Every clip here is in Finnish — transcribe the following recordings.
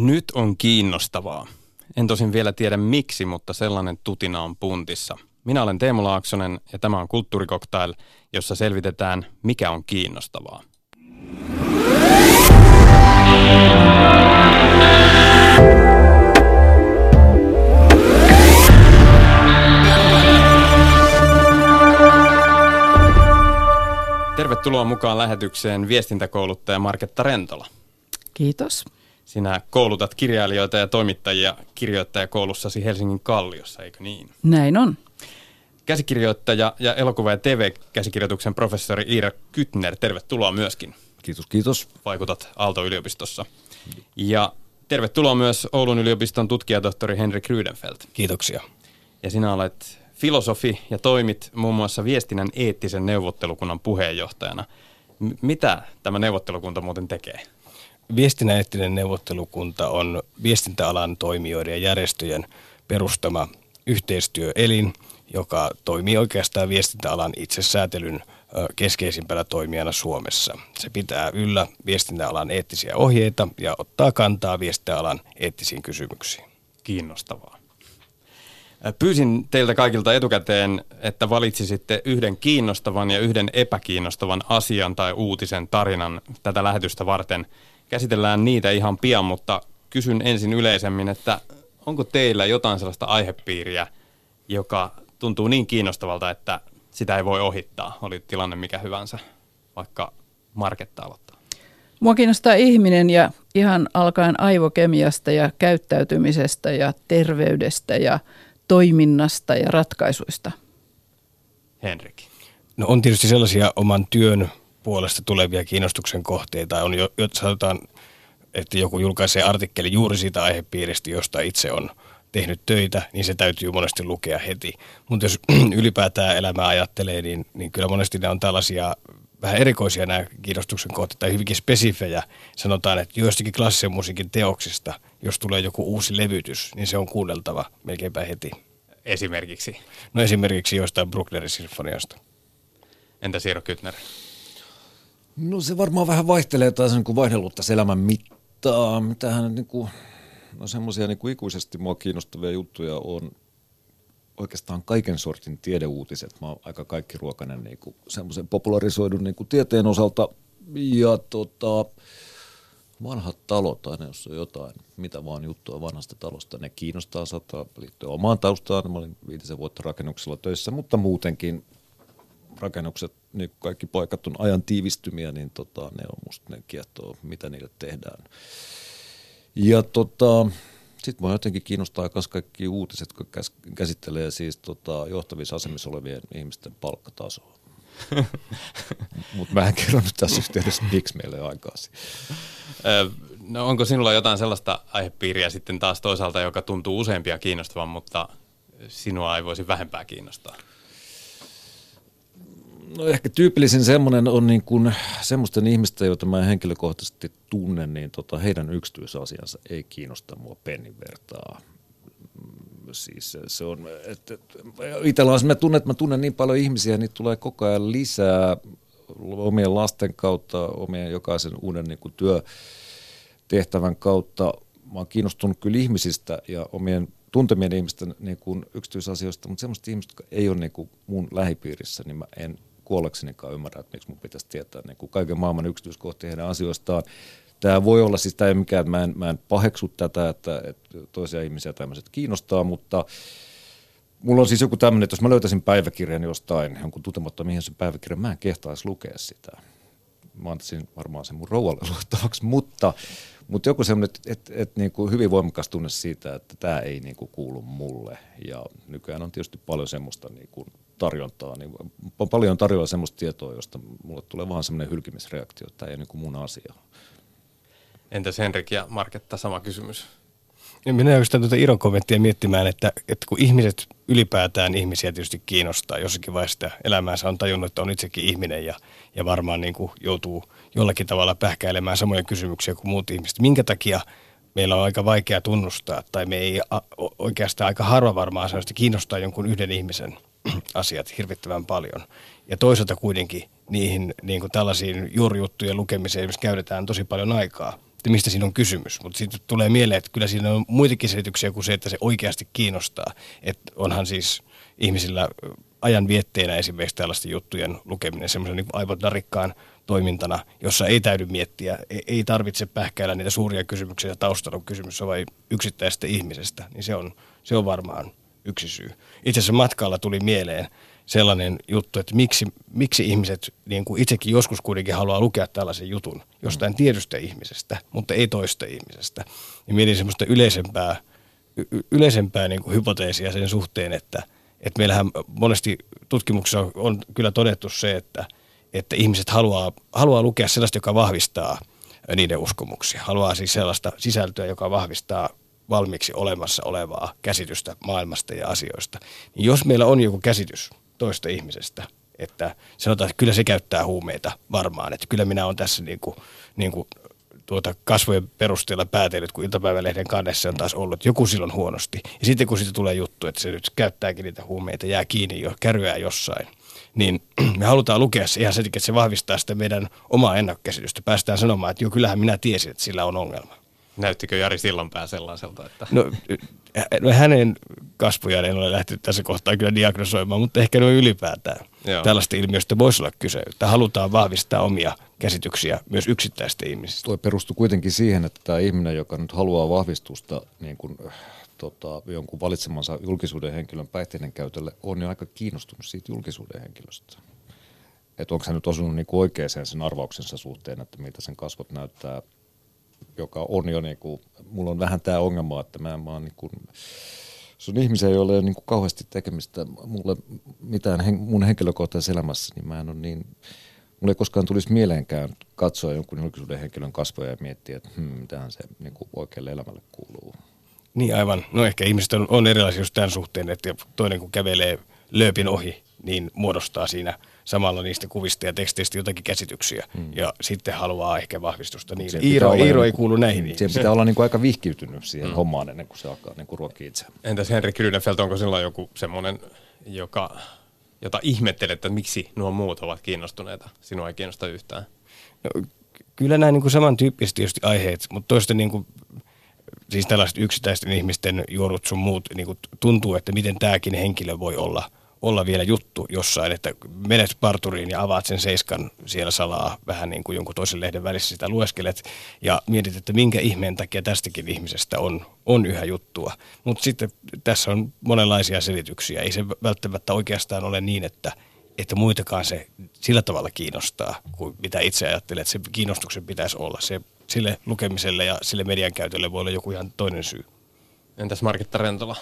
Nyt on kiinnostavaa. En tosin vielä tiedä miksi, mutta sellainen tutina on puntissa. Minä olen Teemu Laaksonen ja tämä on Kulttuurikoktail, jossa selvitetään, mikä on kiinnostavaa. Tervetuloa mukaan lähetykseen viestintäkouluttaja Marketta Rentola. Kiitos. Sinä koulutat kirjailijoita ja toimittajia kirjoittajakoulussasi Helsingin Kalliossa, eikö niin? Näin on. Käsikirjoittaja ja elokuva- ja TV-käsikirjoituksen professori Iira Kytner, tervetuloa myöskin. Kiitos, kiitos. Vaikutat Aalto-yliopistossa. Ja tervetuloa myös Oulun yliopiston tutkijatohtori Henrik Rydenfeldt. Kiitoksia. Ja sinä olet filosofi ja toimit muun muassa viestinnän eettisen neuvottelukunnan puheenjohtajana. M- mitä tämä neuvottelukunta muuten tekee? Viestinnän eettinen neuvottelukunta on viestintäalan toimijoiden ja järjestöjen perustama yhteistyöelin, joka toimii oikeastaan viestintäalan itsesäätelyn keskeisimpänä toimijana Suomessa. Se pitää yllä viestintäalan eettisiä ohjeita ja ottaa kantaa viestintäalan eettisiin kysymyksiin. Kiinnostavaa. Pyysin teiltä kaikilta etukäteen, että valitsisitte yhden kiinnostavan ja yhden epäkiinnostavan asian tai uutisen tarinan tätä lähetystä varten. Käsitellään niitä ihan pian, mutta kysyn ensin yleisemmin, että onko teillä jotain sellaista aihepiiriä, joka tuntuu niin kiinnostavalta, että sitä ei voi ohittaa, oli tilanne mikä hyvänsä, vaikka Marketta aloittaa. Mua kiinnostaa ihminen ja ihan alkaen aivokemiasta ja käyttäytymisestä ja terveydestä ja toiminnasta ja ratkaisuista. Henrik. No on tietysti sellaisia oman työn puolesta tulevia kiinnostuksen kohteita. On jo, sanotaan, että joku julkaisee artikkeli juuri siitä aihepiiristä, josta itse on tehnyt töitä, niin se täytyy monesti lukea heti. Mutta jos ylipäätään elämää ajattelee, niin, niin kyllä monesti ne on tällaisia vähän erikoisia nämä kiinnostuksen kohteet tai hyvinkin spesifejä. Sanotaan, että joistakin klassisen musiikin teoksista, jos tulee joku uusi levytys, niin se on kuunneltava melkeinpä heti. Esimerkiksi? No esimerkiksi jostain Brucknerin sinfoniasta. Entä Siiro Kytner? No se varmaan vähän vaihtelee taas niin vaihdellutta elämän mittaa. Mitähän niin kuin, no semmoisia niin kuin ikuisesti mua kiinnostavia juttuja on oikeastaan kaiken sortin tiedeuutiset. Mä oon aika kaikki ruokainen niin kuin semmoisen popularisoidun niin kuin tieteen osalta. Ja tota, vanhat talot aina, jos on jotain, mitä vaan juttua vanhasta talosta, ne kiinnostaa, saattaa liittyä omaan taustaan. Mä olin viitisen vuotta rakennuksella töissä, mutta muutenkin rakennukset, niin kaikki paikat on ajan tiivistymiä, niin tota, ne on musta, ne kiehtoo, mitä niille tehdään. Ja tota, sitten mua jotenkin kiinnostaa myös kaikki uutiset, kun käsittelee siis tota, johtavissa asemissa olevien ihmisten palkkatasoa. Mutta mä en kerro nyt tässä yhteydessä, miksi meillä on aikaa No onko sinulla jotain sellaista aihepiiriä sitten taas toisaalta, joka tuntuu useampia kiinnostavan, mutta sinua ei voisi vähempää kiinnostaa? No ehkä tyypillisin semmoinen on niin kuin semmoisten ihmisten, joita mä henkilökohtaisesti tunnen, niin tota, heidän yksityisasiansa ei kiinnosta mua pennin vertaa. Siis se on, että itsellä on mä tunnen, että mä tunnen niin paljon ihmisiä, niin tulee koko ajan lisää omien lasten kautta, omien jokaisen uuden niin kuin työtehtävän kautta. Mä oon kiinnostunut kyllä ihmisistä ja omien tuntemien ihmisten niin kuin yksityisasioista, mutta semmoista ihmistä, jotka ei ole niin kuin mun lähipiirissä, niin mä en kuolleksenikaan ymmärrä, että miksi mun pitäisi tietää niin kuin kaiken maailman yksityiskohtia heidän asioistaan. Tämä voi olla siis, tämä ei mikään, mä en, mä en paheksu tätä, että, että toisia ihmisiä tämmöiset kiinnostaa, mutta mulla on siis joku tämmöinen, että jos mä löytäisin päiväkirjan jostain, jonkun tutematta mihin sen päiväkirjan, mä en kehtaisi lukea sitä. Mä antaisin varmaan sen mun rouvalle luettavaksi, mutta, mutta joku semmoinen, että, että, että niin kuin hyvin voimakas tunne siitä, että tämä ei niin kuin kuulu mulle. Ja nykyään on tietysti paljon semmoista niin kuin tarjontaa, niin on paljon tarjolla semmoista tietoa, josta mulle tulee vaan semmoinen hylkimisreaktio, että tämä ei ole niin mun asia. Entäs Henrik ja Marketta, sama kysymys? Ja minä oikeastaan tuota Iron kommenttia miettimään, että, että kun ihmiset ylipäätään ihmisiä tietysti kiinnostaa, jossakin vaiheessa elämäänsä on tajunnut, että on itsekin ihminen ja, ja varmaan niin kuin joutuu jollakin tavalla pähkäilemään samoja kysymyksiä kuin muut ihmiset. Minkä takia meillä on aika vaikea tunnustaa, tai me ei oikeastaan aika harva varmaan sellaista kiinnostaa jonkun yhden ihmisen – asiat hirvittävän paljon. Ja toisaalta kuitenkin niihin niin kuin tällaisiin juurijuttujen lukemiseen esimerkiksi käytetään tosi paljon aikaa. että mistä siinä on kysymys. Mutta sitten tulee mieleen, että kyllä siinä on muitakin selityksiä kuin se, että se oikeasti kiinnostaa. Että onhan siis ihmisillä ajan vietteenä esimerkiksi tällaisten juttujen lukeminen semmoisen niin narikkaan toimintana, jossa ei täydy miettiä, ei tarvitse pähkäillä niitä suuria kysymyksiä taustalla kysymys on vain yksittäisestä ihmisestä, niin se on, se on varmaan yksi syy. Itse asiassa matkalla tuli mieleen sellainen juttu, että miksi, miksi ihmiset niin kuin itsekin joskus kuitenkin haluaa lukea tällaisen jutun jostain tietystä ihmisestä, mutta ei toista ihmisestä. Niin mietin semmoista yleisempää, y- yleisempää niin kuin hypoteesia sen suhteen, että, että meillähän monesti tutkimuksessa on kyllä todettu se, että, että ihmiset haluaa, haluaa lukea sellaista, joka vahvistaa niiden uskomuksia. Haluaa siis sellaista sisältöä, joka vahvistaa valmiiksi olemassa olevaa käsitystä maailmasta ja asioista. Niin jos meillä on joku käsitys toista ihmisestä, että sanotaan, että kyllä se käyttää huumeita varmaan, että kyllä minä olen tässä niin kuin, niin kuin tuota kasvojen perusteella päätellyt, kun iltapäivälehden kannessa on taas ollut joku silloin huonosti. Ja sitten kun siitä tulee juttu, että se nyt käyttääkin niitä huumeita, jää kiinni jo, kärryää jossain, niin me halutaan lukea se ihan sen, että se vahvistaa sitä meidän omaa ennakkokäsitystä. Päästään sanomaan, että jo kyllähän minä tiesin, että sillä on ongelma. Näyttikö Jari Sillanpää sellaiselta? Että... No, no hänen kasvojaan en ole lähtenyt tässä kohtaa kyllä diagnosoimaan, mutta ehkä noin ylipäätään Joo. tällaista ilmiöstä voisi olla kyse, että halutaan vahvistaa omia käsityksiä myös yksittäistä ihmisistä. Tuo perustuu kuitenkin siihen, että tämä ihminen, joka nyt haluaa vahvistusta niin kuin, tota, jonkun valitsemansa julkisuuden henkilön päihteiden käytölle, on jo aika kiinnostunut siitä julkisuuden henkilöstä. Että onko se nyt osunut niin oikeaan sen arvauksensa suhteen, että mitä sen kasvot näyttää joka on jo niin kuin, mulla on vähän tämä ongelma, että mä, mä oon niin kuin, se on ihmisiä, joilla ei ole niin kuin kauheasti tekemistä mulle mitään hen, mun henkilökohtaisessa elämässä, niin mä en ole niin, mulle ei koskaan tulisi mieleenkään katsoa jonkun julkisuuden henkilön kasvoja ja miettiä, että hmm, mitähän se niin kuin oikealle elämälle kuuluu. Niin aivan. No ehkä ihmiset on, on erilaisia just tämän suhteen, että toinen kun kävelee lööpin ohi, niin muodostaa siinä – samalla niistä kuvista ja teksteistä jotakin käsityksiä mm. ja sitten haluaa ehkä vahvistusta niille. Iiro, Iiro ei kuulu näihin. Niin. Siihen pitää olla niin kuin aika vihkiytynyt siihen mm. hommaan ennen kuin se alkaa niin kuin ruokkia itse. Entäs Henrik Grünefeld, onko sillä joku semmoinen, joka, jota ihmettelet, että miksi nuo muut ovat kiinnostuneita, sinua ei kiinnosta yhtään? No, kyllä nämä niin kuin samantyyppiset tietysti aiheet, mutta toista niin kuin, siis tällaiset yksittäisten ihmisten juorut sun muut niin kuin tuntuu, että miten tämäkin henkilö voi olla – olla vielä juttu jossain, että menet parturiin ja avaat sen seiskan siellä salaa vähän niin kuin jonkun toisen lehden välissä sitä lueskelet ja mietit, että minkä ihmeen takia tästäkin ihmisestä on, on yhä juttua. Mutta sitten tässä on monenlaisia selityksiä. Ei se välttämättä oikeastaan ole niin, että, että muitakaan se sillä tavalla kiinnostaa kuin mitä itse ajattelet, että se kiinnostuksen pitäisi olla. Se, sille lukemiselle ja sille median käytölle voi olla joku ihan toinen syy. Entäs Markitta Rentola?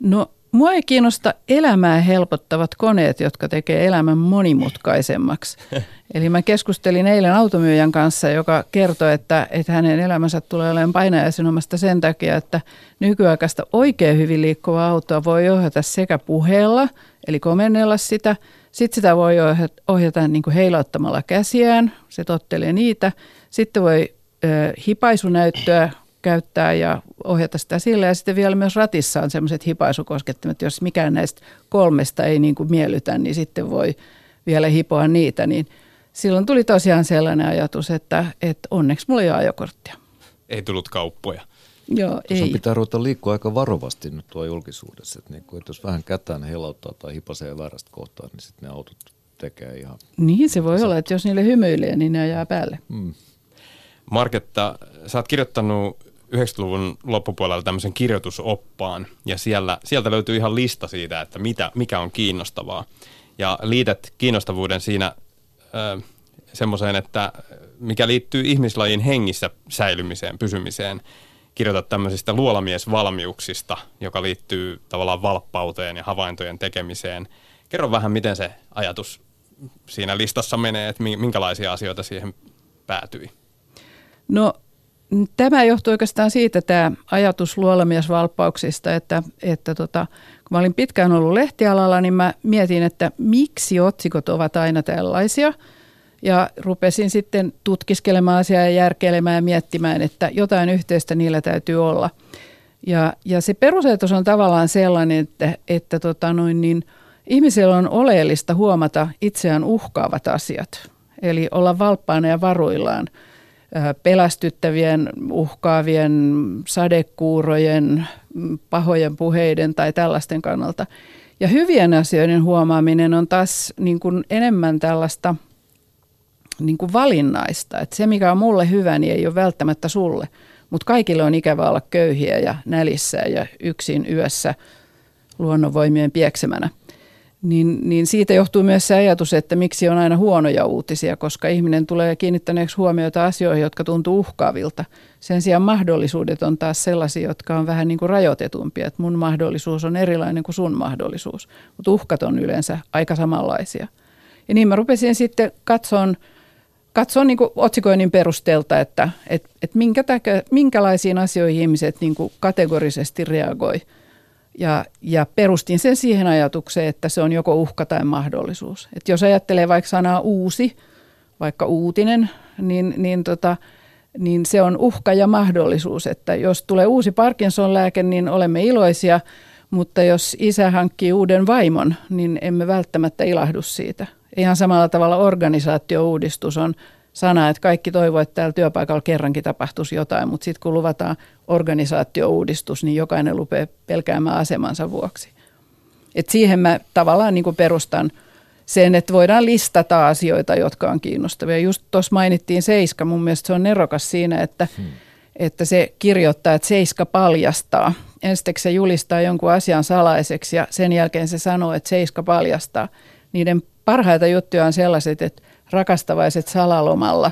No Mua ei kiinnosta elämää helpottavat koneet, jotka tekee elämän monimutkaisemmaksi. Eli mä keskustelin eilen automyyjän kanssa, joka kertoi, että, että hänen elämänsä tulee olemaan painajaisinomasta sen takia, että nykyaikaista oikein hyvin liikkuvaa autoa voi ohjata sekä puheella, eli komennella sitä. Sitten sitä voi ohjata, ohjata niin kuin heilauttamalla käsiään, se tottelee niitä. Sitten voi ö, hipaisunäyttöä käyttää ja ohjata sitä sillä. Ja sitten vielä myös ratissa on sellaiset hipaisukoskettimet, jos mikään näistä kolmesta ei niin kuin miellytä, niin sitten voi vielä hipoa niitä. Niin silloin tuli tosiaan sellainen ajatus, että, että onneksi mulla ei ole ajokorttia. Ei tullut kauppoja. Joo, ei. pitää ruveta liikkua aika varovasti nyt tuo julkisuudessa. Että, niin kuin, että jos vähän kätään helauttaa tai hipasee väärästä kohtaa, niin sitten ne autot tekee ihan... Niin se voi olla, että jos niille hymyilee, niin ne jää päälle. Mm. Marketta, sä oot kirjoittanut 90-luvun loppupuolella tämmöisen kirjoitusoppaan ja siellä, sieltä löytyy ihan lista siitä, että mitä, mikä on kiinnostavaa. Ja liität kiinnostavuuden siinä semmoiseen, että mikä liittyy ihmislajin hengissä säilymiseen, pysymiseen. Kirjoitat tämmöisistä luolamiesvalmiuksista, joka liittyy tavallaan valppauteen ja havaintojen tekemiseen. Kerro vähän, miten se ajatus siinä listassa menee, että minkälaisia asioita siihen päätyi. No Tämä johtuu oikeastaan siitä, tämä ajatus luolamiesvalppauksista, että, että tota, kun mä olin pitkään ollut lehtialalla, niin mä mietin, että miksi otsikot ovat aina tällaisia. Ja rupesin sitten tutkiskelemaan asiaa ja järkeilemään ja miettimään, että jotain yhteistä niillä täytyy olla. Ja, ja se perusajatus on tavallaan sellainen, että, että tota noin niin, ihmisellä on oleellista huomata itseään uhkaavat asiat. Eli olla valppaana ja varuillaan – pelästyttävien, uhkaavien sadekuurojen, pahojen puheiden tai tällaisten kannalta. Ja hyvien asioiden huomaaminen on taas niin kuin enemmän tällaista niin kuin valinnaista. Että se, mikä on mulle hyvä, niin ei ole välttämättä sulle. Mutta kaikille on ikävä olla köyhiä ja nälissä ja yksin yössä luonnonvoimien pieksemänä – niin, niin siitä johtuu myös se ajatus, että miksi on aina huonoja uutisia, koska ihminen tulee kiinnittäneeksi huomiota asioihin, jotka tuntuu uhkaavilta. Sen sijaan mahdollisuudet on taas sellaisia, jotka on vähän niin kuin rajoitetumpia, että mun mahdollisuus on erilainen kuin sun mahdollisuus, mutta uhkat on yleensä aika samanlaisia. Ja niin mä rupesin sitten katsomaan, katsoa niin otsikoinnin perusteelta, että et, et minkä takia, minkälaisiin asioihin ihmiset niin kategorisesti reagoi – ja, ja perustin sen siihen ajatukseen, että se on joko uhka tai mahdollisuus. Et jos ajattelee vaikka sanaa uusi, vaikka uutinen, niin, niin, tota, niin se on uhka ja mahdollisuus. Että jos tulee uusi Parkinson-lääke, niin olemme iloisia, mutta jos isä hankkii uuden vaimon, niin emme välttämättä ilahdu siitä. Ihan samalla tavalla organisaatiouudistus on sana, että kaikki toivoo, että täällä työpaikalla kerrankin tapahtuisi jotain, mutta sitten kun luvataan organisaatiouudistus, niin jokainen lupee pelkäämään asemansa vuoksi. Et siihen mä tavallaan niin perustan sen, että voidaan listata asioita, jotka on kiinnostavia. Just tuossa mainittiin Seiska, mun mielestä se on nerokas siinä, että, hmm. että se kirjoittaa, että Seiska paljastaa. Ensiksi se julistaa jonkun asian salaiseksi ja sen jälkeen se sanoo, että Seiska paljastaa. Niiden parhaita juttuja on sellaiset, että rakastavaiset salalomalla,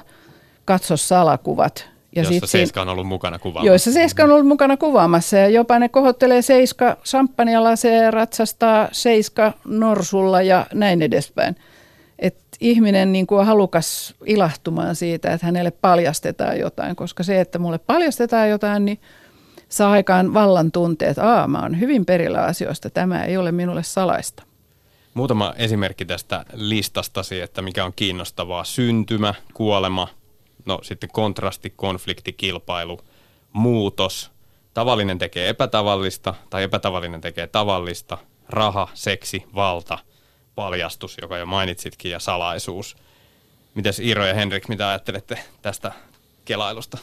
katso salakuvat. Ja jossa Seiska on ollut mukana kuvaamassa. Joissa Seiska on ollut mukana kuvaamassa ja jopa ne kohottelee Seiska champagnelaseja, ratsastaa Seiska norsulla ja näin edespäin. Et ihminen niin kuin on halukas ilahtumaan siitä, että hänelle paljastetaan jotain, koska se, että mulle paljastetaan jotain, niin saa aikaan vallan tunteet, että Aa, mä oon hyvin perillä asioista, tämä ei ole minulle salaista. Muutama esimerkki tästä listastasi, että mikä on kiinnostavaa. Syntymä, kuolema, no sitten kontrasti, konflikti, kilpailu, muutos. Tavallinen tekee epätavallista tai epätavallinen tekee tavallista. Raha, seksi, valta, paljastus, joka jo mainitsitkin, ja salaisuus. Mites Iiro ja Henrik, mitä ajattelette tästä kelailusta?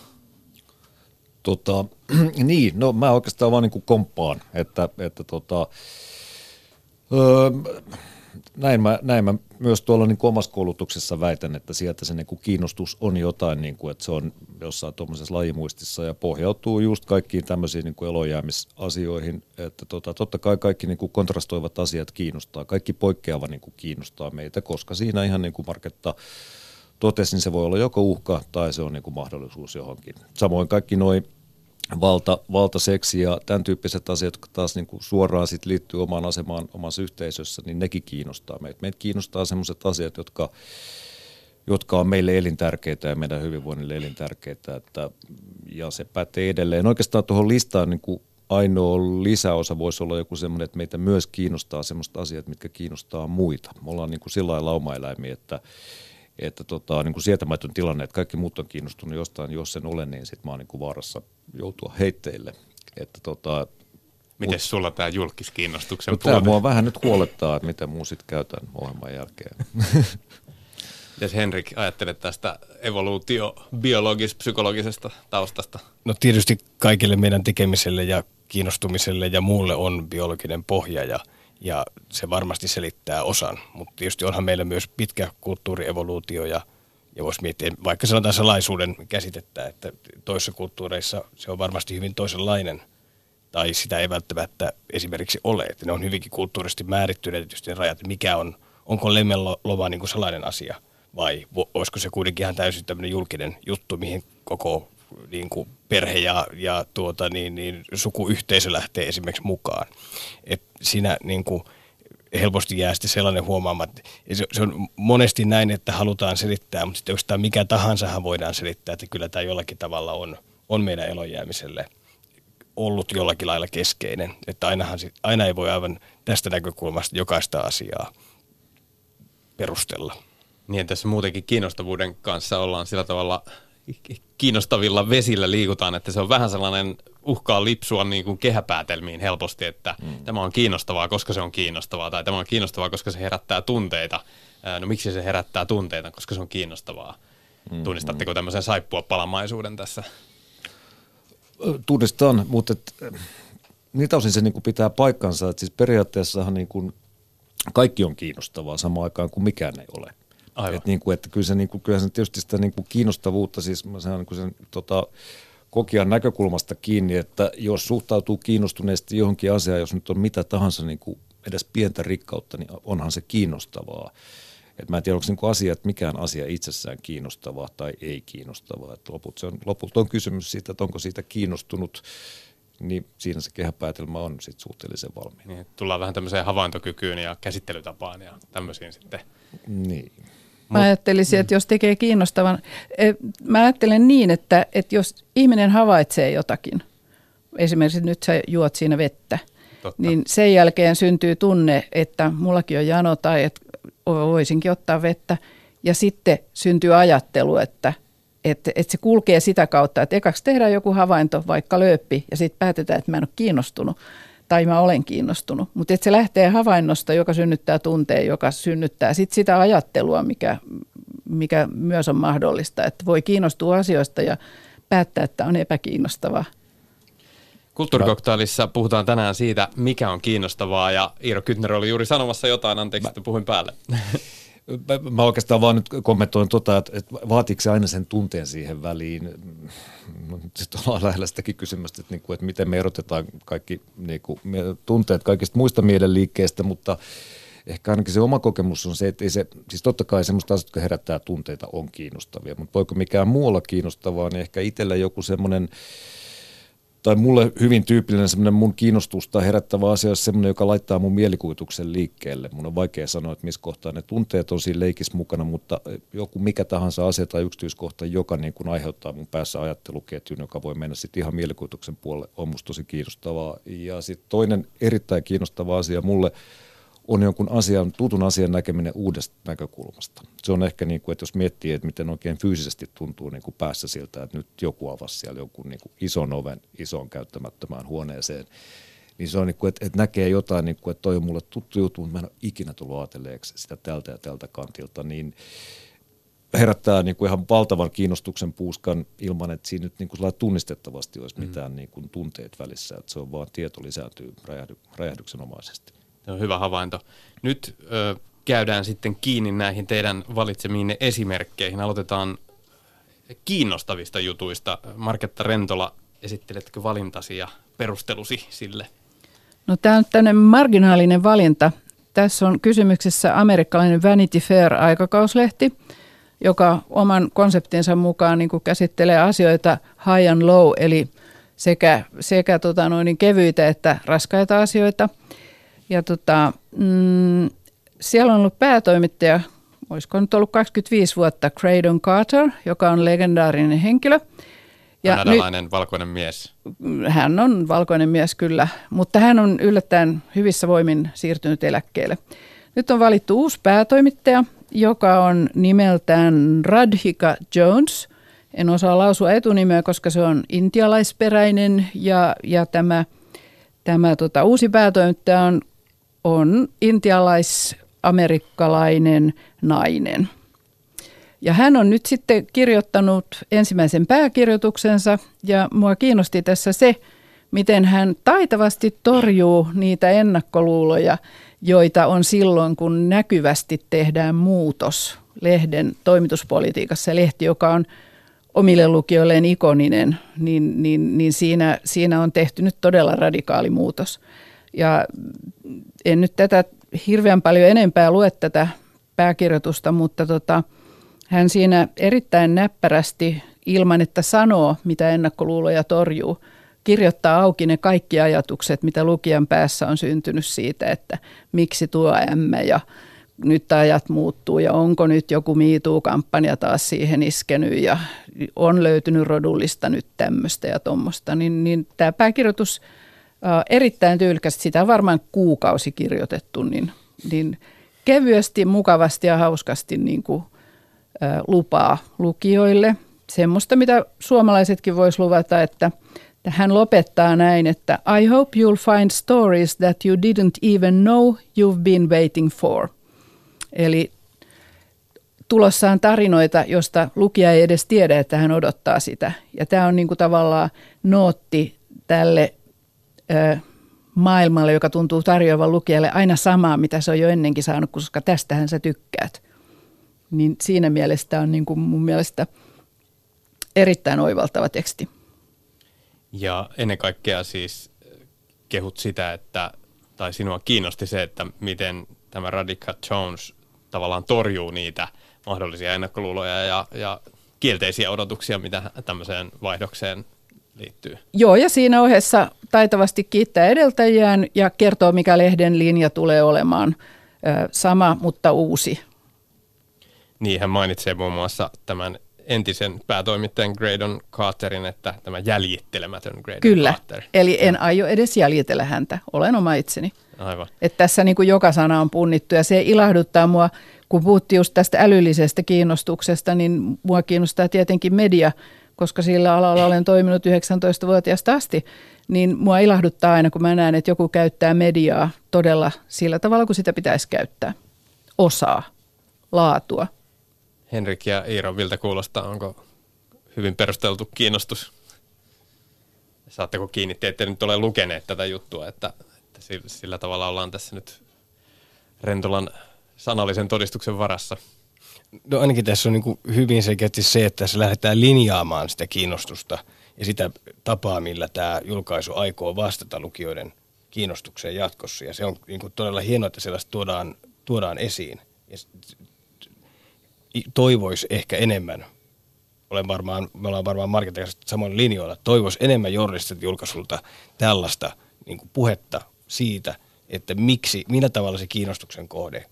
Tota, niin, no mä oikeastaan vaan niin komppaan, että, että tota, Öö, näin, mä, näin mä myös tuolla niin omassa koulutuksessa väitän, että sieltä se niin kiinnostus on jotain, niin kuin, että se on jossain tuommoisessa lajimuistissa ja pohjautuu just kaikkiin tämmöisiin niin kuin elojäämisasioihin, että tota, totta kai kaikki niin kuin kontrastoivat asiat kiinnostaa, kaikki poikkeava niin kuin kiinnostaa meitä, koska siinä ihan niin kuin Marketta totesi, niin se voi olla joko uhka tai se on niin kuin mahdollisuus johonkin. Samoin kaikki noin valta, valtaseksi ja tämän tyyppiset asiat, jotka taas niin kuin suoraan sit liittyy omaan asemaan omassa yhteisössä, niin nekin kiinnostaa meitä. Meitä kiinnostaa sellaiset asiat, jotka, jotka on meille elintärkeitä ja meidän hyvinvoinnille elintärkeitä. Että, ja se pätee edelleen. Oikeastaan tuohon listaan niin kuin ainoa lisäosa voisi olla joku semmoinen, että meitä myös kiinnostaa sellaiset asiat, mitkä kiinnostaa muita. Me ollaan niin kuin sillä lailla että että tota, niin kuin sietämätön tilanne, että kaikki muut on kiinnostunut jostain, jos sen olen, niin sitten mä oon niin kuin vaarassa joutua heitteille. Että tota, Miten mut, sulla tämä julkiskiinnostuksen no, Tämä mua vähän nyt huolettaa, että miten muu sitten käytän ohjelman jälkeen. Jos Henrik ajattelet tästä evoluutio-biologis-psykologisesta taustasta? No tietysti kaikille meidän tekemiselle ja kiinnostumiselle ja muulle on biologinen pohja ja – ja se varmasti selittää osan. Mutta tietysti onhan meillä myös pitkä kulttuurievoluutio ja, ja voisi miettiä vaikka sanotaan salaisuuden käsitettä, että toisissa kulttuureissa se on varmasti hyvin toisenlainen tai sitä ei välttämättä esimerkiksi ole. Että ne on hyvinkin kulttuurisesti määrittyneet tietysti ne rajat, mikä on, onko lemmenlova niin kuin sellainen asia vai olisiko se kuitenkin ihan täysin tämmöinen julkinen juttu, mihin koko niin kuin perhe ja, ja tuota, niin, niin sukuyhteisö lähtee esimerkiksi mukaan. Et siinä niin kuin helposti jää sitten sellainen huomaamatta. Se, se on monesti näin, että halutaan selittää, mutta sitten oikeastaan mikä tahansa voidaan selittää, että kyllä tämä jollakin tavalla on, on meidän elonjäämiselle ollut jollakin lailla keskeinen. Että ainahan, aina ei voi aivan tästä näkökulmasta jokaista asiaa perustella. Niin, tässä muutenkin kiinnostavuuden kanssa ollaan sillä tavalla kiinnostavilla vesillä liikutaan, että se on vähän sellainen uhkaa lipsua niin kuin kehäpäätelmiin helposti, että mm. tämä on kiinnostavaa, koska se on kiinnostavaa, tai tämä on kiinnostavaa, koska se herättää tunteita. No miksi se herättää tunteita, koska se on kiinnostavaa. Mm, Tunnistatteko tämmöisen saippua palamaisuuden tässä? Tunnistan, mutta et, niitä osin se niin kuin pitää paikkansa, että siis periaatteessahan niin kuin kaikki on kiinnostavaa samaan aikaan kuin mikään ei ole. Aivan. Et niin kuin, että kyllä se, niin kuin, kyllä se tietysti sitä niin kuin kiinnostavuutta, siis se on niin kuin sen tota, kokijan näkökulmasta kiinni, että jos suhtautuu kiinnostuneesti johonkin asiaan, jos nyt on mitä tahansa niin kuin edes pientä rikkautta, niin onhan se kiinnostavaa. Et mä en tiedä, onko niin asia, että mikään asia itsessään kiinnostavaa tai ei kiinnostavaa. Et loput, se on, lopulta on kysymys siitä, että onko siitä kiinnostunut, niin siinä se kehäpäätelmä on sit suhteellisen valmiina. Niin, tullaan vähän tämmöiseen havaintokykyyn ja käsittelytapaan ja tämmöisiin sitten. Niin. Mä ajattelisin, että jos tekee kiinnostavan, e, mä ajattelen niin, että, että jos ihminen havaitsee jotakin, esimerkiksi nyt sä juot siinä vettä, Totta. niin sen jälkeen syntyy tunne, että mullakin on jano tai että voisinkin ottaa vettä. Ja sitten syntyy ajattelu, että, että, että se kulkee sitä kautta, että ekaksi tehdään joku havainto, vaikka lööppi, ja sitten päätetään, että mä en ole kiinnostunut tai mä olen kiinnostunut. Mutta se lähtee havainnosta, joka synnyttää tunteen, joka synnyttää sit sitä ajattelua, mikä, mikä myös on mahdollista. Että voi kiinnostua asioista ja päättää, että on epäkiinnostavaa. Kulttuurikoktailissa puhutaan tänään siitä, mikä on kiinnostavaa ja Iiro Kytner oli juuri sanomassa jotain, anteeksi, että puhuin päälle. Mä oikeastaan vaan nyt kommentoin tota, että, vaatiiko se aina sen tunteen siihen väliin. Sitten ollaan lähellä sitäkin kysymystä, että, niin kuin, että miten me erotetaan kaikki niin kuin, tunteet kaikista muista mielenliikkeistä, mutta ehkä ainakin se oma kokemus on se, että ei se, siis totta kai semmoista asiat, jotka herättää tunteita, on kiinnostavia, mutta voiko mikään muualla kiinnostavaa, niin ehkä itsellä joku semmoinen, tai mulle hyvin tyypillinen semmoinen mun kiinnostusta herättävä asia on semmoinen, joka laittaa mun mielikuvituksen liikkeelle. Mun on vaikea sanoa, että missä kohtaa ne tunteet on siinä leikissä mukana, mutta joku mikä tahansa asia tai yksityiskohta, joka niin kuin aiheuttaa mun päässä ajatteluketjun, joka voi mennä sitten ihan mielikuvituksen puolelle, on musta tosi kiinnostavaa. Ja sitten toinen erittäin kiinnostava asia mulle on jonkun asian, tutun asian näkeminen uudesta näkökulmasta. Se on ehkä niin kuin, että jos miettii, että miten oikein fyysisesti tuntuu niin kuin päässä siltä, että nyt joku avasi siellä jonkun niin kuin ison oven isoon käyttämättömään huoneeseen, niin se on niin kuin, että, että näkee jotain, niin kuin, että toi on mulle tuttu juttu, mutta mä en ole ikinä tullut ajatelleeksi sitä tältä ja tältä kantilta, niin herättää niin kuin ihan valtavan kiinnostuksen puuskan ilman, että siinä nyt niin kuin tunnistettavasti olisi mm. mitään niin kuin tunteet välissä, että se on vaan tieto lisääntyy räjähdy, räjähdyksenomaisesti. Se on hyvä havainto. Nyt ö, käydään sitten kiinni näihin teidän valitsemiinne esimerkkeihin. Aloitetaan kiinnostavista jutuista. Marketta Rentola, esitteletkö valintasi ja perustelusi sille? No tämä on tämmöinen marginaalinen valinta. Tässä on kysymyksessä amerikkalainen Vanity Fair-aikakauslehti, joka oman konseptinsa mukaan niin käsittelee asioita high and low, eli sekä, sekä tota noin, kevyitä että raskaita asioita – ja tota, mm, siellä on ollut päätoimittaja, olisiko nyt ollut 25 vuotta, Craydon Carter, joka on legendaarinen henkilö. Ja Kanadalainen nyt, valkoinen mies. Hän on valkoinen mies kyllä, mutta hän on yllättäen hyvissä voimin siirtynyt eläkkeelle. Nyt on valittu uusi päätoimittaja, joka on nimeltään Radhika Jones. En osaa lausua etunimeä, koska se on intialaisperäinen ja, ja tämä, tämä tota, uusi päätoimittaja on on intialais-amerikkalainen nainen. Ja hän on nyt sitten kirjoittanut ensimmäisen pääkirjoituksensa ja mua kiinnosti tässä se, miten hän taitavasti torjuu niitä ennakkoluuloja, joita on silloin, kun näkyvästi tehdään muutos lehden toimituspolitiikassa. Lehti, joka on omille lukijoilleen ikoninen, niin, niin, niin siinä, siinä on tehty nyt todella radikaali muutos. Ja en nyt tätä hirveän paljon enempää lue tätä pääkirjoitusta, mutta tota, hän siinä erittäin näppärästi ilman, että sanoo, mitä ennakkoluuloja torjuu, kirjoittaa auki ne kaikki ajatukset, mitä lukijan päässä on syntynyt siitä, että miksi tuo ämmä ja nyt ajat muuttuu ja onko nyt joku miituu-kampanja taas siihen iskenyt ja on löytynyt rodullista nyt tämmöistä ja tuommoista, niin, niin tämä pääkirjoitus – erittäin tyylikästi, sitä on varmaan kuukausi kirjoitettu, niin, niin kevyesti, mukavasti ja hauskasti niin kuin, ä, lupaa lukijoille. Semmoista, mitä suomalaisetkin voisi luvata, että hän lopettaa näin, että I hope you'll find stories that you didn't even know you've been waiting for. Eli tulossaan tarinoita, josta lukija ei edes tiedä, että hän odottaa sitä. Ja tämä on niin kuin tavallaan nootti tälle ö, maailmalle, joka tuntuu tarjoavan lukijalle aina samaa, mitä se on jo ennenkin saanut, koska tästähän sä tykkäät. Niin siinä mielessä on niin kuin mun mielestä erittäin oivaltava teksti. Ja ennen kaikkea siis kehut sitä, että, tai sinua kiinnosti se, että miten tämä Radical Jones tavallaan torjuu niitä mahdollisia ennakkoluuloja ja, ja kielteisiä odotuksia, mitä tämmöiseen vaihdokseen liittyy. Joo, ja siinä ohessa taitavasti kiittää edeltäjään ja kertoo, mikä lehden linja tulee olemaan. Sama, mutta uusi. Niin, hän mainitsee muun muassa tämän entisen päätoimittajan Graydon Carterin, että tämä jäljittelemätön Graydon Kyllä, Carter. eli en aio edes jäljitellä häntä, olen oma itseni. Aivan. Että tässä niin kuin joka sana on punnittu ja se ilahduttaa mua, kun puhuttiin just tästä älyllisestä kiinnostuksesta, niin mua kiinnostaa tietenkin media, koska sillä alalla olen toiminut 19-vuotiaasta asti, niin mua ilahduttaa aina, kun mä näen, että joku käyttää mediaa todella sillä tavalla, kun sitä pitäisi käyttää. Osaa, laatua. Henrik ja Iiro, miltä kuulostaa? Onko hyvin perusteltu kiinnostus? Saatteko kiinni, te ette nyt ole lukeneet tätä juttua, että, että sillä, tavalla ollaan tässä nyt Rentolan sanallisen todistuksen varassa. No ainakin tässä on niin hyvin selkeästi se, että se lähdetään linjaamaan sitä kiinnostusta ja sitä tapaa, millä tämä julkaisu aikoo vastata lukijoiden kiinnostukseen jatkossa. Ja se on niin kuin todella hienoa, että sellaista tuodaan, tuodaan esiin. Ja toivoisi ehkä enemmän, olen varmaan, me ollaan varmaan Marketin samoin linjoilla, toivoisi enemmän journalistiselta julkaisulta tällaista niin puhetta siitä, että miksi, millä tavalla se kiinnostuksen kohde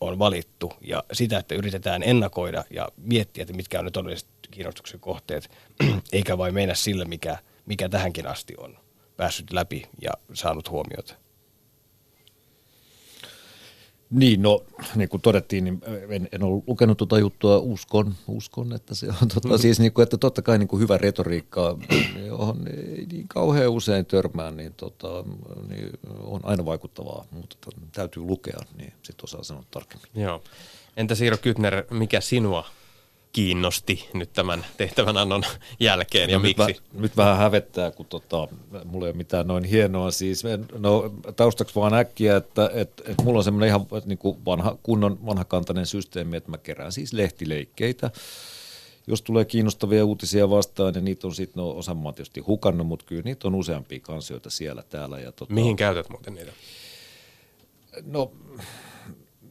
on valittu ja sitä, että yritetään ennakoida ja miettiä, että mitkä on ne todelliset kiinnostuksen kohteet, eikä vain mennä sillä, mikä, mikä tähänkin asti on päässyt läpi ja saanut huomiota. Niin, no niin kuin todettiin, niin en, en ole lukenut tuota juttua, uskon, uskon että se on totta. Siis niin kuin, että totta kai niin kuin hyvä retoriikka, johon ei niin kauhean usein törmää, niin, tota, niin on aina vaikuttavaa, mutta täytyy lukea, niin sitten osaa sanoa tarkemmin. Joo. Entä Siiro Kytner, mikä sinua kiinnosti nyt tämän tehtävän annon jälkeen ja no miksi? Nyt, nyt vähän hävettää, kun tota, mulla ei ole mitään noin hienoa. Siis, no, taustaksi vaan äkkiä, että et, et mulla on semmoinen ihan niin kuin vanha, kunnon vanhakantainen systeemi, että mä kerään siis lehtileikkeitä. Jos tulee kiinnostavia uutisia vastaan, niin niitä on sitten, no osa mä tietysti hukannut, mutta kyllä niitä on useampia kansioita siellä täällä. Ja tota, Mihin käytät muuten niitä? No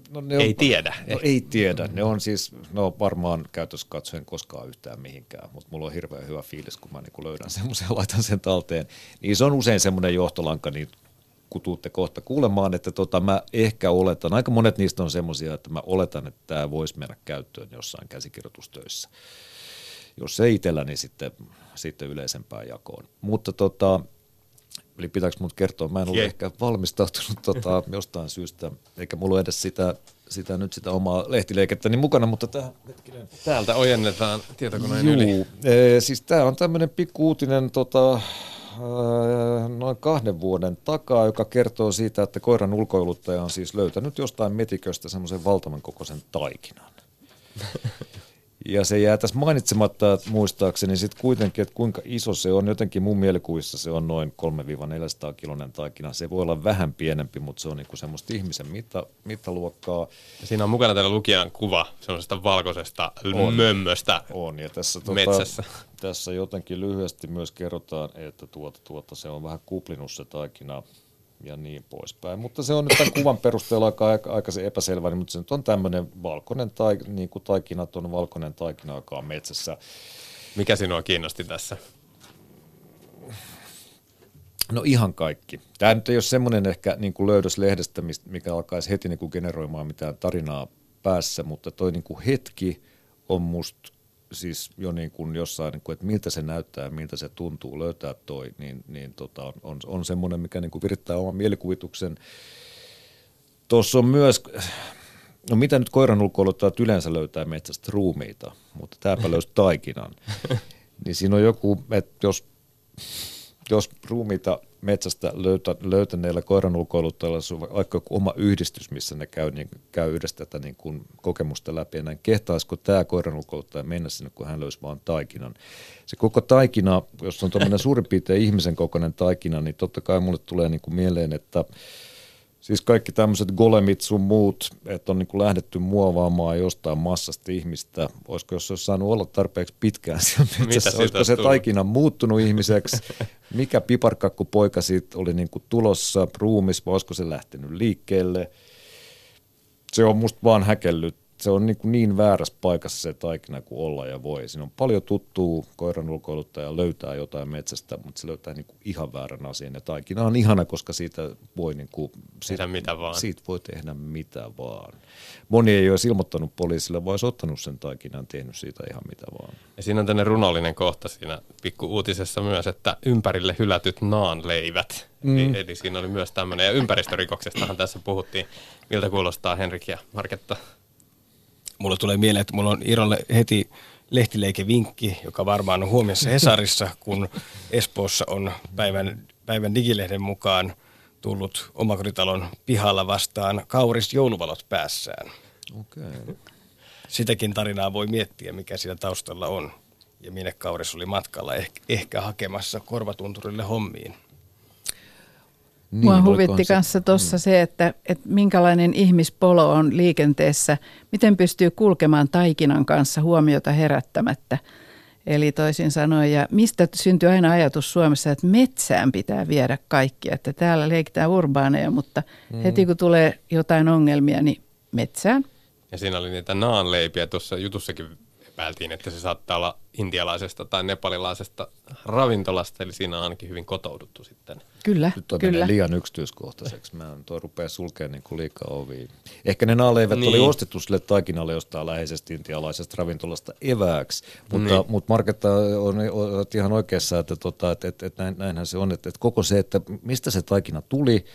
No ne on, ei tiedä. No ei tiedä. Ne on siis, no varmaan käytössä katsoen koskaan yhtään mihinkään, mutta mulla on hirveän hyvä fiilis, kun mä niin löydän semmoisen ja laitan sen talteen. Niin se on usein semmoinen johtolanka, niin kun tuutte kohta kuulemaan, että tota, mä ehkä oletan, aika monet niistä on semmoisia, että mä oletan, että tämä voisi mennä käyttöön jossain käsikirjoitustöissä. Jos ei itsellä, niin sitten, sitten yleisempään jakoon. Mutta tota, Eli pitääkö mut kertoa? Mä en ole ehkä valmistautunut tota, jostain syystä, eikä mulla ole edes sitä, sitä nyt sitä omaa lehtileikettäni mukana, mutta tähän hetkinen. Täältä ojennetaan tietokoneen Juu, yli. E, siis tämä on tämmöinen pikkuutinen tota, noin kahden vuoden takaa, joka kertoo siitä, että koiran ulkoiluttaja on siis löytänyt jostain metiköstä semmoisen valtavan kokoisen taikinan. Ja se jää tässä mainitsematta että muistaakseni sitten kuitenkin, että kuinka iso se on. Jotenkin mun mielikuvissa se on noin 3-400 kilonen taikina. Se voi olla vähän pienempi, mutta se on niinku semmoista ihmisen mitta, mittaluokkaa. Ja siinä on mukana täällä lukijan kuva semmoisesta valkoisesta on, mömmöstä on. Ja tässä, tota, metsässä. Tässä jotenkin lyhyesti myös kerrotaan, että tuota, tuota, se on vähän kuplinut se taikina ja niin poispäin. Mutta se on nyt tämän kuvan perusteella aika, aika, aika se epäselvä, niin, mutta se nyt on tämmöinen valkoinen tai, niin kuin taikinat on valkoinen taikina, joka on metsässä. Mikä sinua kiinnosti tässä? No ihan kaikki. Tämä nyt ei ole semmoinen ehkä niin kuin löydös lehdestä, mikä alkaisi heti niin kuin generoimaan mitään tarinaa päässä, mutta toi niin kuin hetki on musta siis jo niin kuin jossain, niin kuin, että miltä se näyttää ja miltä se tuntuu löytää toi, niin, niin tota, on, on semmoinen, mikä niin kuin virittää oman mielikuvituksen. Tuossa on myös, no mitä nyt koiran ulkoiluttajat yleensä löytää metsästä ruumiita, mutta tämäpä löysi taikinan. niin siinä on joku, että jos, jos ruumiita metsästä löytä, löytäneillä koiran ulkoiluttajilla on vaikka oma yhdistys, missä ne käy, niin, käy yhdessä tätä niin kuin kokemusta läpi. Ja näin kehtaisiko tämä koiran ulkoiluttaja mennä sinne, kun hän löysi vaan taikinan. Se koko taikina, jos on tuommoinen suurin piirtein ihmisen kokoinen taikina, niin totta kai mulle tulee niin kuin mieleen, että Siis kaikki tämmöiset golemit sun muut, että on niin lähdetty muovaamaan jostain massasta ihmistä. Olisiko jos olisi saanut olla tarpeeksi pitkään siellä metsässä, olisiko se taikina muuttunut ihmiseksi? Mikä piparkakku poika siitä oli niin kuin tulossa ruumis, vai olisiko se lähtenyt liikkeelle? Se on musta vaan häkellyt se on niin, niin väärässä paikassa se taikina kuin olla ja voi. Siinä on paljon tuttuu koiran ulkoiluttaja löytää jotain metsästä, mutta se löytää niin kuin ihan väärän asian. Ja taikina on ihana, koska siitä voi, niin kuin, siitä, mitä vaan. siitä voi tehdä mitä vaan. Moni ei olisi ilmoittanut poliisille, vaan olisi ottanut sen taikinan tehnyt siitä ihan mitä vaan. Ja siinä on tänne runollinen kohta siinä pikku uutisessa myös, että ympärille hylätyt naanleivät. Mm. Eli, eli siinä oli myös tämmöinen. Ja ympäristörikoksestahan tässä puhuttiin. Miltä kuulostaa Henrik ja Marketta? Mulle tulee mieleen, että mulla on Irolle heti lehtileikevinkki, joka varmaan on huomiossa Hesarissa, kun Espoossa on päivän, päivän digilehden mukaan tullut omakotitalon pihalla vastaan kauris jouluvalot päässään. Okay. Sitäkin tarinaa voi miettiä, mikä siinä taustalla on ja minne kauris oli matkalla, ehkä, ehkä hakemassa korvatunturille hommiin. Niin, Mua huvitti kanssa tuossa mm. se, että, että minkälainen ihmispolo on liikenteessä, miten pystyy kulkemaan taikinan kanssa huomiota herättämättä. Eli toisin sanoen, ja mistä syntyy aina ajatus Suomessa, että metsään pitää viedä kaikki, että täällä leikitään urbaaneja, mutta mm. heti kun tulee jotain ongelmia, niin metsään. Ja siinä oli niitä naanleipiä, tuossa jutussakin epäiltiin, että se saattaa olla intialaisesta tai nepalilaisesta ravintolasta, eli siinä on ainakin hyvin kotouduttu sitten. Kyllä, Nyt on kyllä. liian yksityiskohtaiseksi. Mä en tuo rupeaa sulkemaan niin kuin liikaa ovi. Ehkä ne naaleivät niin. oli ostettu sille taikinalle jostain läheisestä intialaisesta ravintolasta evääksi, mutta, niin. mutta Marketta on, on ihan oikeassa, että, tota, että, että, että näin, näinhän se on, että, että koko se, että mistä se taikina tuli,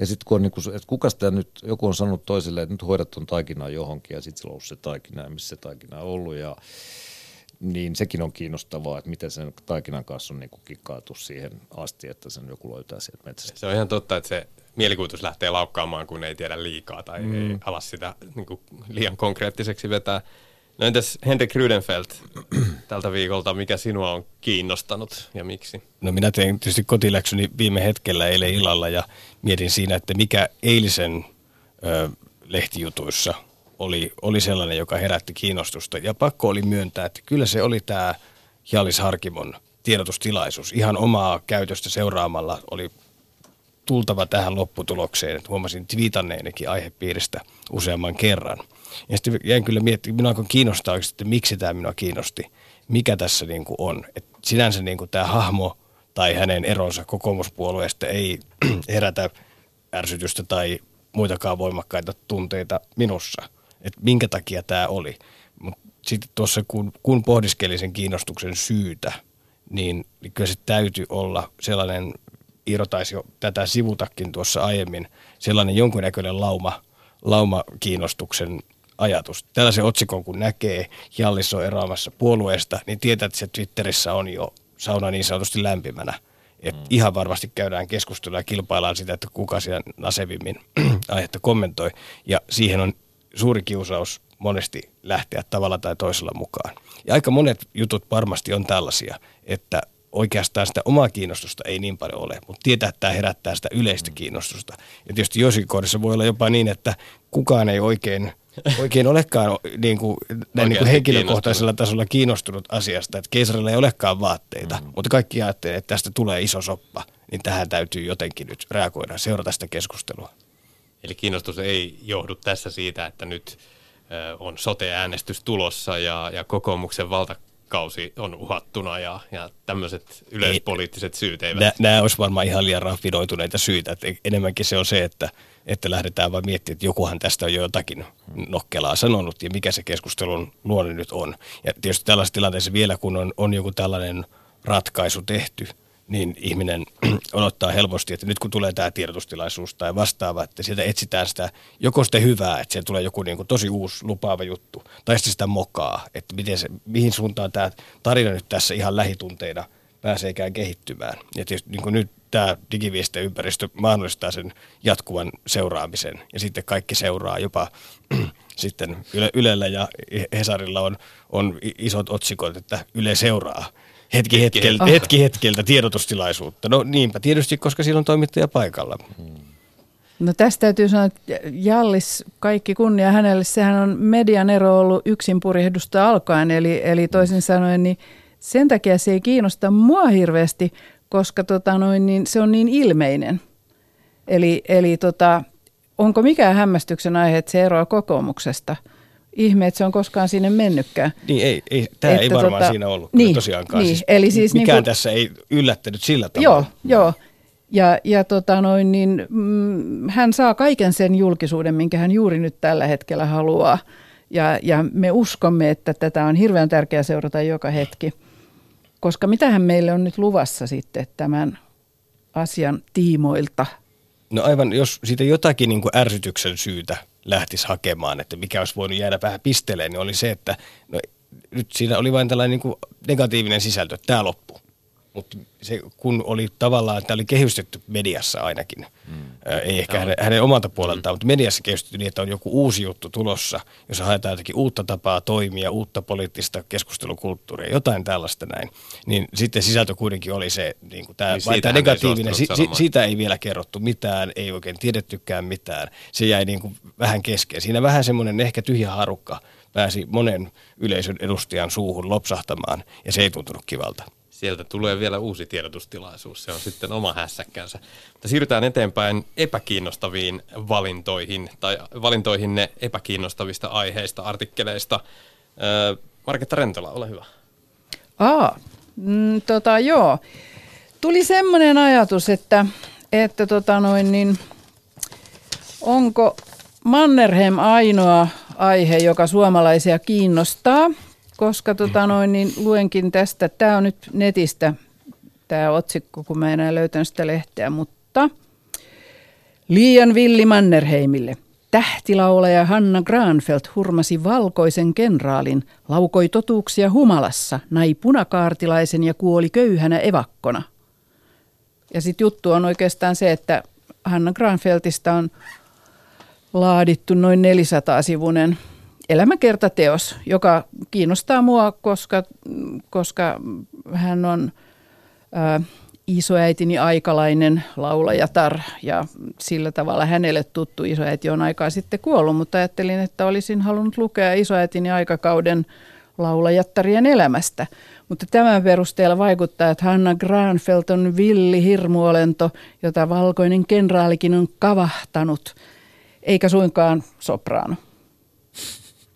ja sitten kun on niin kuin, että kuka sitä nyt, joku on sanonut toiselle, että nyt hoidat tuon taikinaa johonkin ja sitten sillä on ollut se taikina ja missä se taikina on ollut ja niin sekin on kiinnostavaa, että miten sen taikinan kanssa on niin kikkaatu siihen asti, että sen joku löytää sieltä metsästä. Se on ihan totta, että se mielikuvitus lähtee laukkaamaan, kun ei tiedä liikaa tai mm. ei alas sitä niin kuin liian konkreettiseksi vetää. No entäs Henrik Rydenfeldt tältä viikolta, mikä sinua on kiinnostanut ja miksi? No minä tein tietysti kotiläksyni viime hetkellä eilen illalla ja mietin siinä, että mikä eilisen ö, lehtijutuissa oli, oli sellainen, joka herätti kiinnostusta. Ja pakko oli myöntää, että kyllä se oli tämä Jallis Harkimon tiedotustilaisuus. Ihan omaa käytöstä seuraamalla oli tultava tähän lopputulokseen. Että huomasin twiitanneenikin aihepiiristä useamman kerran. Ja sitten jäin kyllä miettimään, minua alkoi kiinnostaa että miksi tämä minua kiinnosti. Mikä tässä niin kuin on. Et sinänsä niin kuin tämä hahmo tai hänen eronsa kokoomuspuolueesta ei herätä ärsytystä tai muitakaan voimakkaita tunteita minussa. Että minkä takia tämä oli. Mutta sitten tuossa kun, kun pohdiskeli sen kiinnostuksen syytä, niin, niin kyllä se täytyy olla sellainen, Iiro taisi jo tätä sivutakin tuossa aiemmin, sellainen jonkunnäköinen lauma, lauma kiinnostuksen ajatus. Tällaisen otsikon kun näkee, Jallis on eroamassa puolueesta, niin tietää, että se Twitterissä on jo sauna niin sanotusti lämpimänä. Et mm. Ihan varmasti käydään keskustelua ja kilpaillaan sitä, että kuka siellä nasevimmin aihetta kommentoi. Ja siihen on suuri kiusaus monesti lähteä tavalla tai toisella mukaan. Ja aika monet jutut varmasti on tällaisia, että oikeastaan sitä omaa kiinnostusta ei niin paljon ole, mutta tietää, että tämä herättää sitä yleistä mm. kiinnostusta. Ja tietysti jossakin kohdassa voi olla jopa niin, että kukaan ei oikein, oikein olekaan niin kuin, näin niin kuin henkilökohtaisella tasolla kiinnostunut asiasta, että keisarilla ei olekaan vaatteita, mm. mutta kaikki ajattelee, että tästä tulee iso soppa, niin tähän täytyy jotenkin nyt reagoida, seurata sitä keskustelua. Eli kiinnostus ei johdu tässä siitä, että nyt on sote-äänestys tulossa ja, ja kokoomuksen valtakausi on uhattuna ja, ja tämmöiset yleispoliittiset syyt eivät. Nämä, nämä olisi varmaan ihan liian raffinoituneita syitä. Että enemmänkin se on se, että, että lähdetään vain miettimään, että jokuhan tästä on jo jotakin nokkelaa sanonut ja mikä se keskustelun luonne nyt on. Ja tietysti tällaisessa tilanteessa vielä, kun on, on joku tällainen ratkaisu tehty – niin ihminen odottaa helposti, että nyt kun tulee tämä tiedotustilaisuus tai vastaava, että sieltä etsitään sitä joko sitä hyvää, että siellä tulee joku niin kuin tosi uusi lupaava juttu, tai sitten sitä mokaa, että miten se, mihin suuntaan tämä tarina nyt tässä ihan lähitunteina pääseekään kehittymään. Ja tietysti niin kuin nyt tämä ympäristö mahdollistaa sen jatkuvan seuraamisen ja sitten kaikki seuraa jopa sitten Yle, Ylellä ja Hesarilla on, on isot otsikot, että Yle seuraa hetki hetkeltä, oh. hetki hetkeltä tiedotustilaisuutta. No niinpä tietysti, koska siellä on toimittaja paikalla. Hmm. No tästä täytyy sanoa, että Jallis, kaikki kunnia hänelle, sehän on median ero ollut yksin purjehdusta alkaen, eli, eli toisin sanoen, niin sen takia se ei kiinnosta mua hirveästi, koska tota noin, niin se on niin ilmeinen. Eli, eli tota, onko mikään hämmästyksen aihe, että se eroaa kokoomuksesta? Ihme, että se on koskaan sinne mennytkään. Niin, ei, ei, tämä että ei varmaan tota, siinä ollut niin, tosiaankaan. Niin, siis eli siis mikään niin kuin, tässä ei yllättänyt sillä tavalla. Joo, joo. Ja, ja tota noin, niin, mm, hän saa kaiken sen julkisuuden, minkä hän juuri nyt tällä hetkellä haluaa. Ja, ja me uskomme, että tätä on hirveän tärkeää seurata joka hetki. Koska mitähän meille on nyt luvassa sitten tämän asian tiimoilta? No aivan, jos siitä jotakin niin kuin ärsytyksen syytä lähtisi hakemaan, että mikä olisi voinut jäädä vähän pisteleen, niin oli se, että no, nyt siinä oli vain tällainen niin kuin negatiivinen sisältö, tämä loppuu mutta se, kun oli tavallaan, tämä oli kehystetty mediassa ainakin, mm. ei ehkä hänen, hänen omalta puoleltaan, mm. mutta mediassa kehystetty niin, että on joku uusi juttu tulossa, jossa haetaan jotakin uutta tapaa toimia, uutta poliittista keskustelukulttuuria, jotain tällaista näin. Niin sitten sisältö kuitenkin oli se, niin kuin tämä, niin tämä negatiivinen, si, si, siitä ei vielä kerrottu mitään, ei oikein tiedettykään mitään. Se jäi niin kuin vähän kesken. Siinä vähän semmoinen ehkä tyhjä harukka pääsi monen yleisön edustajan suuhun lopsahtamaan, ja se ei tuntunut kivalta sieltä tulee vielä uusi tiedotustilaisuus. Se on sitten oma hässäkkänsä. Mutta siirrytään eteenpäin epäkiinnostaviin valintoihin tai valintoihin ne epäkiinnostavista aiheista, artikkeleista. Marketta Rentola, ole hyvä. Aa, mm, tota, joo. Tuli semmoinen ajatus, että, että tota noin, niin, onko Mannerheim ainoa aihe, joka suomalaisia kiinnostaa – koska tota noin, niin luenkin tästä, tämä on nyt netistä tämä otsikko, kun mä enää löytän sitä lehteä, mutta liian villi Mannerheimille. Tähtilaulaja Hanna Granfeld hurmasi valkoisen kenraalin, laukoi totuuksia humalassa, nai punakaartilaisen ja kuoli köyhänä evakkona. Ja sitten juttu on oikeastaan se, että Hanna Granfeltista on laadittu noin 400-sivunen elämäkertateos, joka kiinnostaa mua, koska, koska hän on ää, isoäitini aikalainen laulajatar ja sillä tavalla hänelle tuttu isoäiti on aikaa sitten kuollut, mutta ajattelin, että olisin halunnut lukea isoäitini aikakauden laulajattarien elämästä. Mutta tämän perusteella vaikuttaa, että Hanna Granfeld on villi hirmuolento, jota valkoinen kenraalikin on kavahtanut, eikä suinkaan sopraano.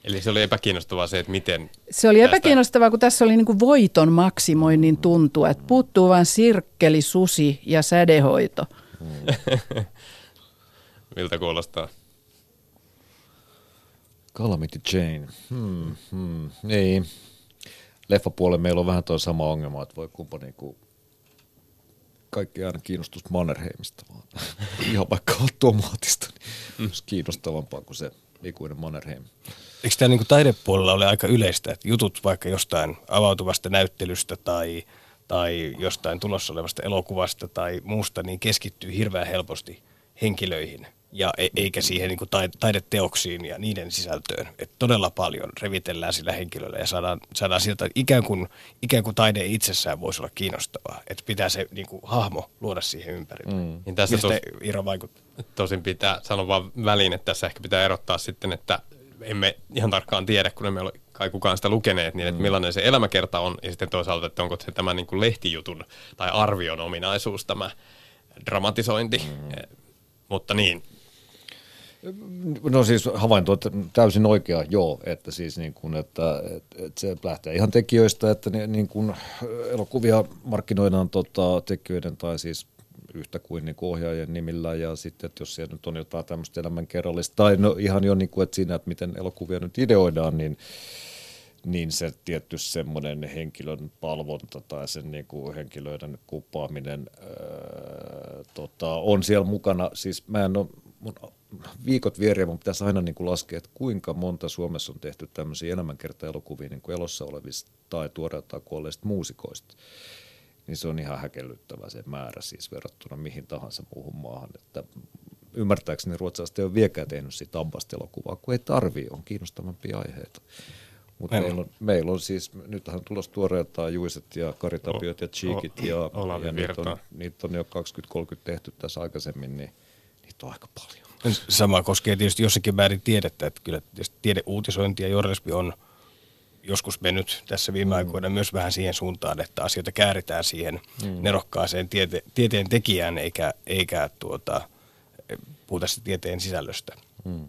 Eli se oli epäkiinnostavaa se, että miten... Se oli tästä... epäkiinnostavaa, kun tässä oli niin kuin voiton maksimoinnin tuntua, että puuttuu vain sirkkeli, susi ja sädehoito. Miltä kuulostaa? Calamity Jane. Hmm, hmm. Niin. Leffapuolella meillä on vähän tuo sama ongelma, että voi kumpa niinku kaikki aina kiinnostus Mannerheimista, vaan ihan vaikka automaatista, niin mm. kiinnostavampaa kuin se ikuinen Mannerheim. Eikö tämä niin taidepuolella ole aika yleistä, että jutut vaikka jostain avautuvasta näyttelystä tai, tai jostain tulossa olevasta elokuvasta tai muusta, niin keskittyy hirveän helposti henkilöihin ja e- eikä siihen niin taideteoksiin ja niiden sisältöön. Et todella paljon revitellään sillä henkilöllä ja saadaan, saadaan sieltä ikään kuin, ikään kuin taide itsessään voisi olla kiinnostavaa. Että pitää se niin kuin, hahmo luoda siihen ympärille. Mm. Niin tässä tos, Iro vaikuttaa. Tosin pitää sanoa vaan väliin, että tässä ehkä pitää erottaa sitten, että emme ihan tarkkaan tiedä, kun emme ole kai kukaan sitä lukeneet, niin että mm. millainen se elämäkerta on, ja sitten toisaalta, että onko se tämä niin kuin lehtijutun tai arvion ominaisuus, tämä dramatisointi. Mm. Eh, mutta niin. No siis havainto, että täysin oikea, joo, että siis niin kuin, että, että, että se lähtee ihan tekijöistä, että niin kuin elokuvia markkinoidaan tota, tekijöiden tai siis yhtä kuin, niin kuin ohjaajien nimillä ja sitten, että jos siellä nyt on jotain tämmöistä elämänkerrallista tai no ihan jo niin kuin, että siinä, että miten elokuvia nyt ideoidaan, niin niin se tietty semmoinen henkilön palvonta tai sen niin kuin henkilöiden kupaaminen öö, tota, on siellä mukana. Siis mä en ole, mun viikot vieriä, mun pitäisi aina niin kuin laskea, että kuinka monta Suomessa on tehty tämmöisiä elämänkerta-elokuvia niin kuin elossa olevista tai tuoreeltaan kuolleista muusikoista niin se on ihan häkellyttävä se määrä siis verrattuna mihin tahansa muuhun maahan. Että ymmärtääkseni ruotsalaiset ei ole vieläkään tehnyt siitä elokuvaa, kun ei tarvii, on kiinnostavampia aiheita. Mutta meillä on, meillä on siis, nythän on tulossa tuoreeltaan Juiset ja Karitapiot ja Cheekit ja, ja niitä, on, niitä on jo 20-30 tehty tässä aikaisemmin, niin niitä on aika paljon. Sama koskee tietysti jossakin määrin tiedettä, että kyllä tiedeuutisointi ja journalismi on joskus mennyt tässä viime mm. aikoina myös vähän siihen suuntaan, että asioita kääritään siihen mm. nerokkaaseen tiete, tieteen tekijään eikä, eikä tuota, puhuta tieteen sisällöstä. Mm.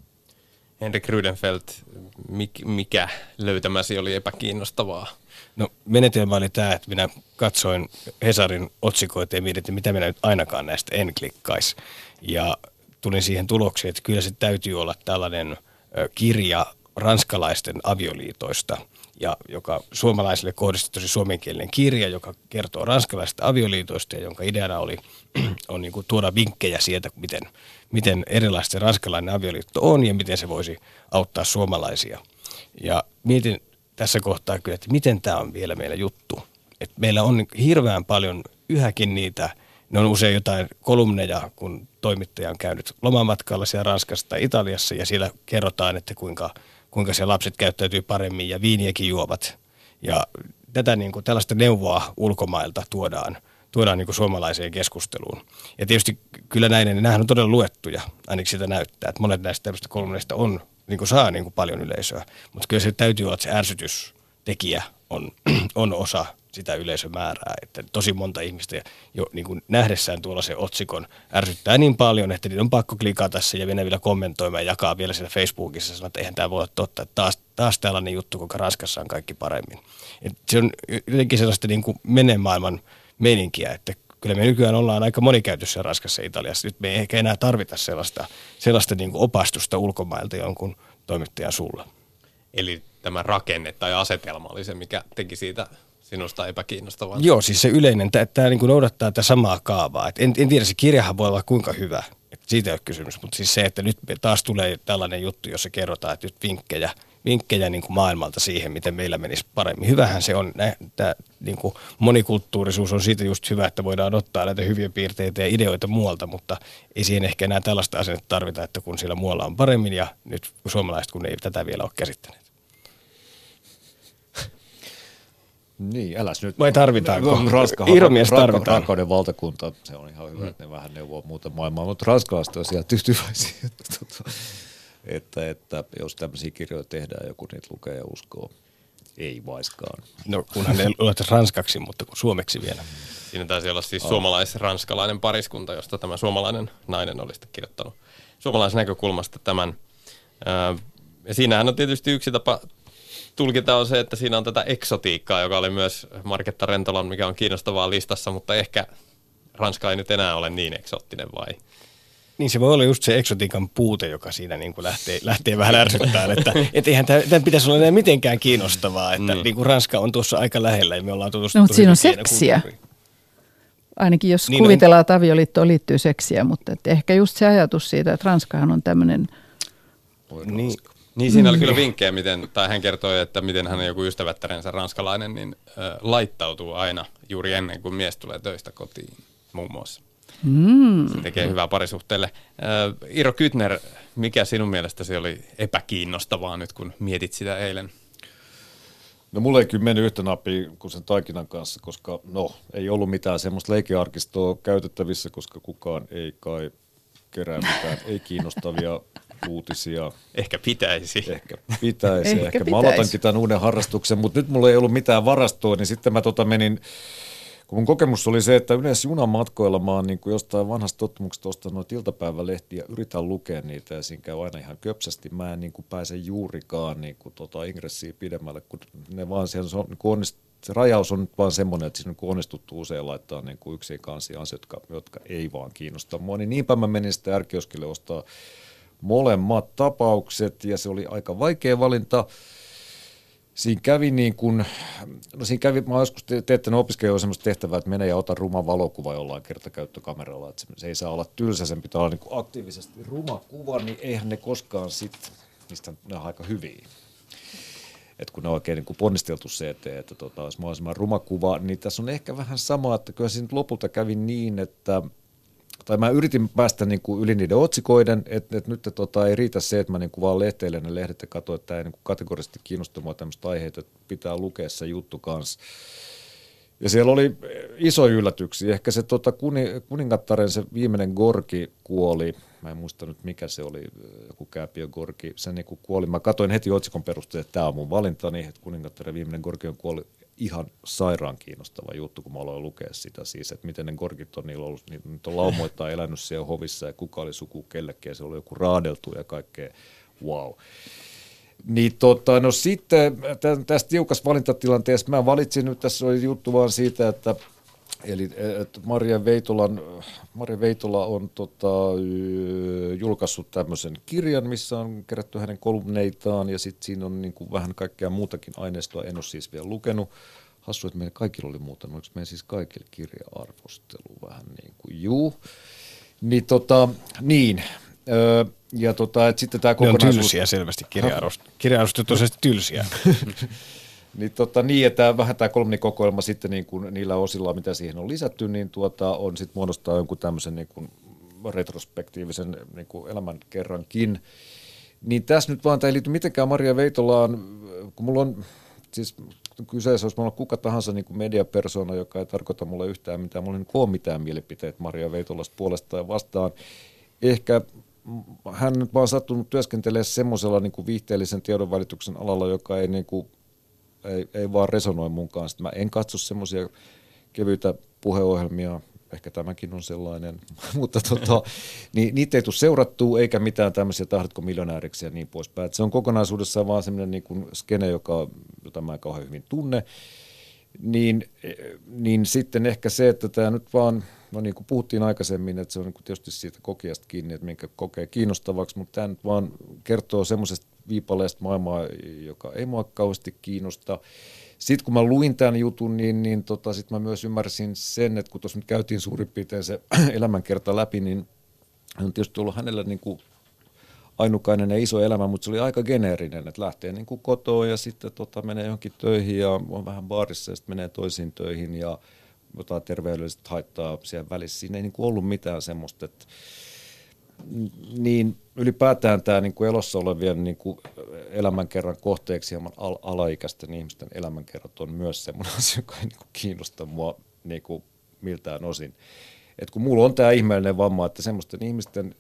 Henrik Rydenfeldt, mikä löytämäsi oli epäkiinnostavaa? No menetelmä oli tämä, että minä katsoin Hesarin otsikoita ja mietin, että mitä minä nyt ainakaan näistä en klikkaisi. Ja tulin siihen tulokseen, että kyllä se täytyy olla tällainen kirja ranskalaisten avioliitoista, ja joka suomalaisille kohdistettu tosi suomenkielinen kirja, joka kertoo ranskalaisista avioliitoista ja jonka ideana oli on niin kuin tuoda vinkkejä sieltä, miten, miten erilaisesti ranskalainen avioliitto on ja miten se voisi auttaa suomalaisia. Ja mietin tässä kohtaa kyllä, että miten tämä on vielä meillä juttu. Et meillä on hirveän paljon yhäkin niitä, ne on usein jotain kolumneja, kun toimittaja on käynyt lomamatkalla siellä Ranskassa tai Italiassa ja siellä kerrotaan, että kuinka, kuinka siellä lapset käyttäytyy paremmin ja viiniäkin juovat. Ja tätä niin kuin, tällaista neuvoa ulkomailta tuodaan, tuodaan niin kuin suomalaiseen keskusteluun. Ja tietysti kyllä näin, nämähän on todella luettuja, ainakin sitä näyttää, että monet näistä tämmöistä kolumneista on, niin kuin saa niin kuin paljon yleisöä. Mutta kyllä se täytyy olla, että se ärsytystekijä on, on osa sitä yleisömäärää. Että tosi monta ihmistä jo niin kuin nähdessään tuolla se otsikon ärsyttää niin paljon, että niitä on pakko klikata se ja mennä vielä kommentoimaan ja jakaa vielä siellä Facebookissa sanoa, että eihän tämä voi olla totta, että taas, taas tällainen juttu, kuinka Ranskassa on kaikki paremmin. Et se on jotenkin sellaista niin kuin menee maailman meininkiä, että kyllä me nykyään ollaan aika monikäytössä Ranskassa ja Italiassa. Nyt me ei ehkä enää tarvita sellaista, sellaista niin kuin opastusta ulkomailta jonkun toimittajan sulla. Eli tämä rakenne tai asetelma oli se, mikä teki siitä sinusta epäkiinnostavaa. Joo, siis se yleinen, tämä niin noudattaa tätä samaa kaavaa. Et en, en tiedä, se kirjahan voi olla kuinka hyvä, et siitä ei ole kysymys, mutta siis se, että nyt taas tulee tällainen juttu, jossa kerrotaan, että nyt vinkkejä, vinkkejä niin kuin maailmalta siihen, miten meillä menisi paremmin. Hyvähän se on, tämä niin kuin monikulttuurisuus on siitä just hyvä, että voidaan ottaa näitä hyviä piirteitä ja ideoita muualta, mutta ei siihen ehkä enää tällaista asennetta tarvita, että kun siellä muualla on paremmin ja nyt suomalaiset kun ei tätä vielä ole käsittäneet. Niin, äläs nyt. Vai tarvitaanko? Ranska, Irmies tarvitaan. Rakkauden valtakunta, se on ihan hyvä, mm. että ne vähän neuvoo muuta maailmaa, mutta ranskalaiset on siellä tyytyväisiä, että, että, että jos tämmöisiä kirjoja tehdään, joku niitä lukee ja uskoo. Ei vaiskaan. No kunhan ne luettaisiin ranskaksi, mutta kun suomeksi vielä. Siinä taisi olla siis suomalais-ranskalainen pariskunta, josta tämä suomalainen nainen oli sitten kirjoittanut suomalaisen näkökulmasta tämän. Ja siinähän on tietysti yksi tapa tulkita on se, että siinä on tätä eksotiikkaa, joka oli myös Marketta Rentolan, mikä on kiinnostavaa listassa, mutta ehkä Ranska ei nyt enää ole niin eksottinen vai? Niin se voi olla just se eksotiikan puute, joka siinä niin kuin lähtee, lähtee vähän ärsyttämään, että et eihän tämän pitäisi olla enää mitenkään kiinnostavaa, että mm. niin kuin Ranska on tuossa aika lähellä ja me ollaan tutustuttu. No, mutta siinä on seksiä. Ainakin jos niin kuvitellaan, että avioliittoon liittyy seksiä, mutta että ehkä just se ajatus siitä, että Ranskahan on tämmöinen niin, niin siinä oli kyllä mm. vinkkejä, miten, tai hän kertoi, että miten hän joku ystävättärensä ranskalainen, niin äh, laittautuu aina juuri ennen kuin mies tulee töistä kotiin, muun muassa. Mm. Se tekee hyvää parisuhteelle. Äh, Iro Kytner, mikä sinun mielestäsi oli epäkiinnostavaa nyt, kun mietit sitä eilen? No mulla ei kyllä mennyt yhtä nappia kuin sen taikinan kanssa, koska no, ei ollut mitään semmoista leikearkistoa käytettävissä, koska kukaan ei kai kerää mitään ei kiinnostavia uutisia. Ehkä pitäisi. Ehkä pitäisi. Ehkä, Ehkä pitäisi. mä aloitankin tämän uuden harrastuksen, mutta nyt mulla ei ollut mitään varastoa, niin sitten mä tota menin, kun mun kokemus oli se, että yleensä junamatkoilla mä oon niin kuin jostain vanhasta tottumuksesta ostanut iltapäivälehtiä, yritän lukea niitä ja siinä käy aina ihan köpsästi. Mä en niin kuin pääse juurikaan niin kuin tota ingressiä pidemmälle, kun ne vaan siellä on, niin kuin se rajaus on nyt vaan semmoinen, että siinä on onnistuttu usein laittaa niin kuin yksin kansia jotka, jotka ei vaan kiinnosta mua. Niin niinpä mä menin sitten ärkioskille ostaa molemmat tapaukset ja se oli aika vaikea valinta. Siinä kävi niin kuin, no siinä kävi, mä oon joskus teettänyt opiskelijoille semmoista tehtävää, että mene ja ota ruma valokuva jollain kertakäyttökameralla, että se, ei saa olla tylsä, sen pitää olla niin kuin aktiivisesti ruma kuva, niin eihän ne koskaan sit, niistä ne on aika hyviä. että kun ne on oikein niin kuin ponnisteltu se eteen, että tota, olisi mahdollisimman ruma kuva, niin tässä on ehkä vähän sama, että kyllä siinä lopulta kävi niin, että tai mä yritin päästä niin kuin yli niiden otsikoiden, että, että nyt tota, ei riitä se, että mä niin kuin vaan lehteilen ne lehdet ja katsoin, että tämä ei niin kuin kategorisesti kiinnosta mua tämmöistä aiheita, että pitää lukea se juttu kanssa. Ja siellä oli iso yllätyksiä. Ehkä se tota, kuni, kuningattaren se viimeinen Gorki kuoli, mä en muista nyt mikä se oli, joku Kääpiö Gorki, se niin kuin kuoli. Mä katsoin heti otsikon perusteella, että tämä on mun valintani, että kuningattaren viimeinen Gorki on kuoli ihan sairaan kiinnostava juttu, kun mä aloin lukea sitä siis, että miten ne korkit on niillä ollut, niin on laumoittaa elänyt siellä hovissa ja kuka oli suku kellekin ja se oli joku raadeltu ja kaikkea, wow. Niin tota, no sitten tästä tiukassa valintatilanteessa mä valitsin nyt, tässä oli juttu vaan siitä, että Eli Maria, Veitolan, Maria Veitola on tota, julkaissut tämmöisen kirjan, missä on kerätty hänen kolumneitaan ja sitten siinä on niin kuin vähän kaikkea muutakin aineistoa. En ole siis vielä lukenut. Hassu, että meillä kaikilla oli muuta. Oliko meillä siis kaikille kirja-arvostelu vähän niin kuin juu. Niin, tota, niin. Öö, ja tota, että sitten tämä kokonaisuus... Ne on tylsiä selvästi, kirja-arvostelut on tylsiä. Niin, tota, niin että vähän tämä kolmnikokoelma sitten niin kuin niillä osilla, mitä siihen on lisätty, niin tuota, on sitten muodostaa jonkun tämmöisen niin kuin retrospektiivisen niin kuin elämän kerrankin. Niin tässä nyt vaan, tämä ei liity mitenkään Maria Veitolaan, kun mulla on, siis kyseessä olisi mulla kuka tahansa niin kuin mediapersona, joka ei tarkoita mulle yhtään mitään, mulla ei niin ole mitään mielipiteet Maria Veitolasta puolesta ja vastaan. Ehkä hän nyt vaan sattunut työskentelemään semmoisella niin kuin viihteellisen tiedonvälityksen alalla, joka ei niin kuin ei, ei vaan resonoi mun kanssa. Mä en katso semmoisia kevyitä puheohjelmia, ehkä tämäkin on sellainen, mutta tota, niin, niitä ei tule seurattua eikä mitään tämmöisiä tahdotko miljonääriksi ja niin poispäin. Et se on kokonaisuudessaan vaan semmoinen niin kuin skene, joka, jota mä en kauhean hyvin tunne. Niin, niin sitten ehkä se, että tämä nyt vaan, no niin kuin puhuttiin aikaisemmin, että se on niin kuin tietysti siitä kokijasta kiinni, että minkä kokee kiinnostavaksi, mutta tämä nyt vaan kertoo semmoisesta viipaleesta maailmaa, joka ei mua kauheasti kiinnosta. Sitten kun mä luin tämän jutun, niin, niin tota, sitten mä myös ymmärsin sen, että kun tuossa nyt käytiin suurin piirtein se elämänkerta läpi, niin on tietysti ollut hänellä niin kuin ainukainen ja iso elämä, mutta se oli aika geneerinen, että lähtee niin kuin kotoa ja sitten tota, menee johonkin töihin ja on vähän baarissa ja sitten menee toisiin töihin ja jotain terveydellistä haittaa siellä välissä. Siinä ei niin kuin ollut mitään semmoista, että niin ylipäätään tämä niin kuin elossa olevien niin kuin elämänkerran kohteeksi hieman al- alaikäisten ihmisten elämänkerrat on myös semmoinen asia, joka ei niin kuin kiinnosta mua niin kuin miltään osin. Et kun mulla on tämä ihmeellinen vamma, että semmoisten ihmisten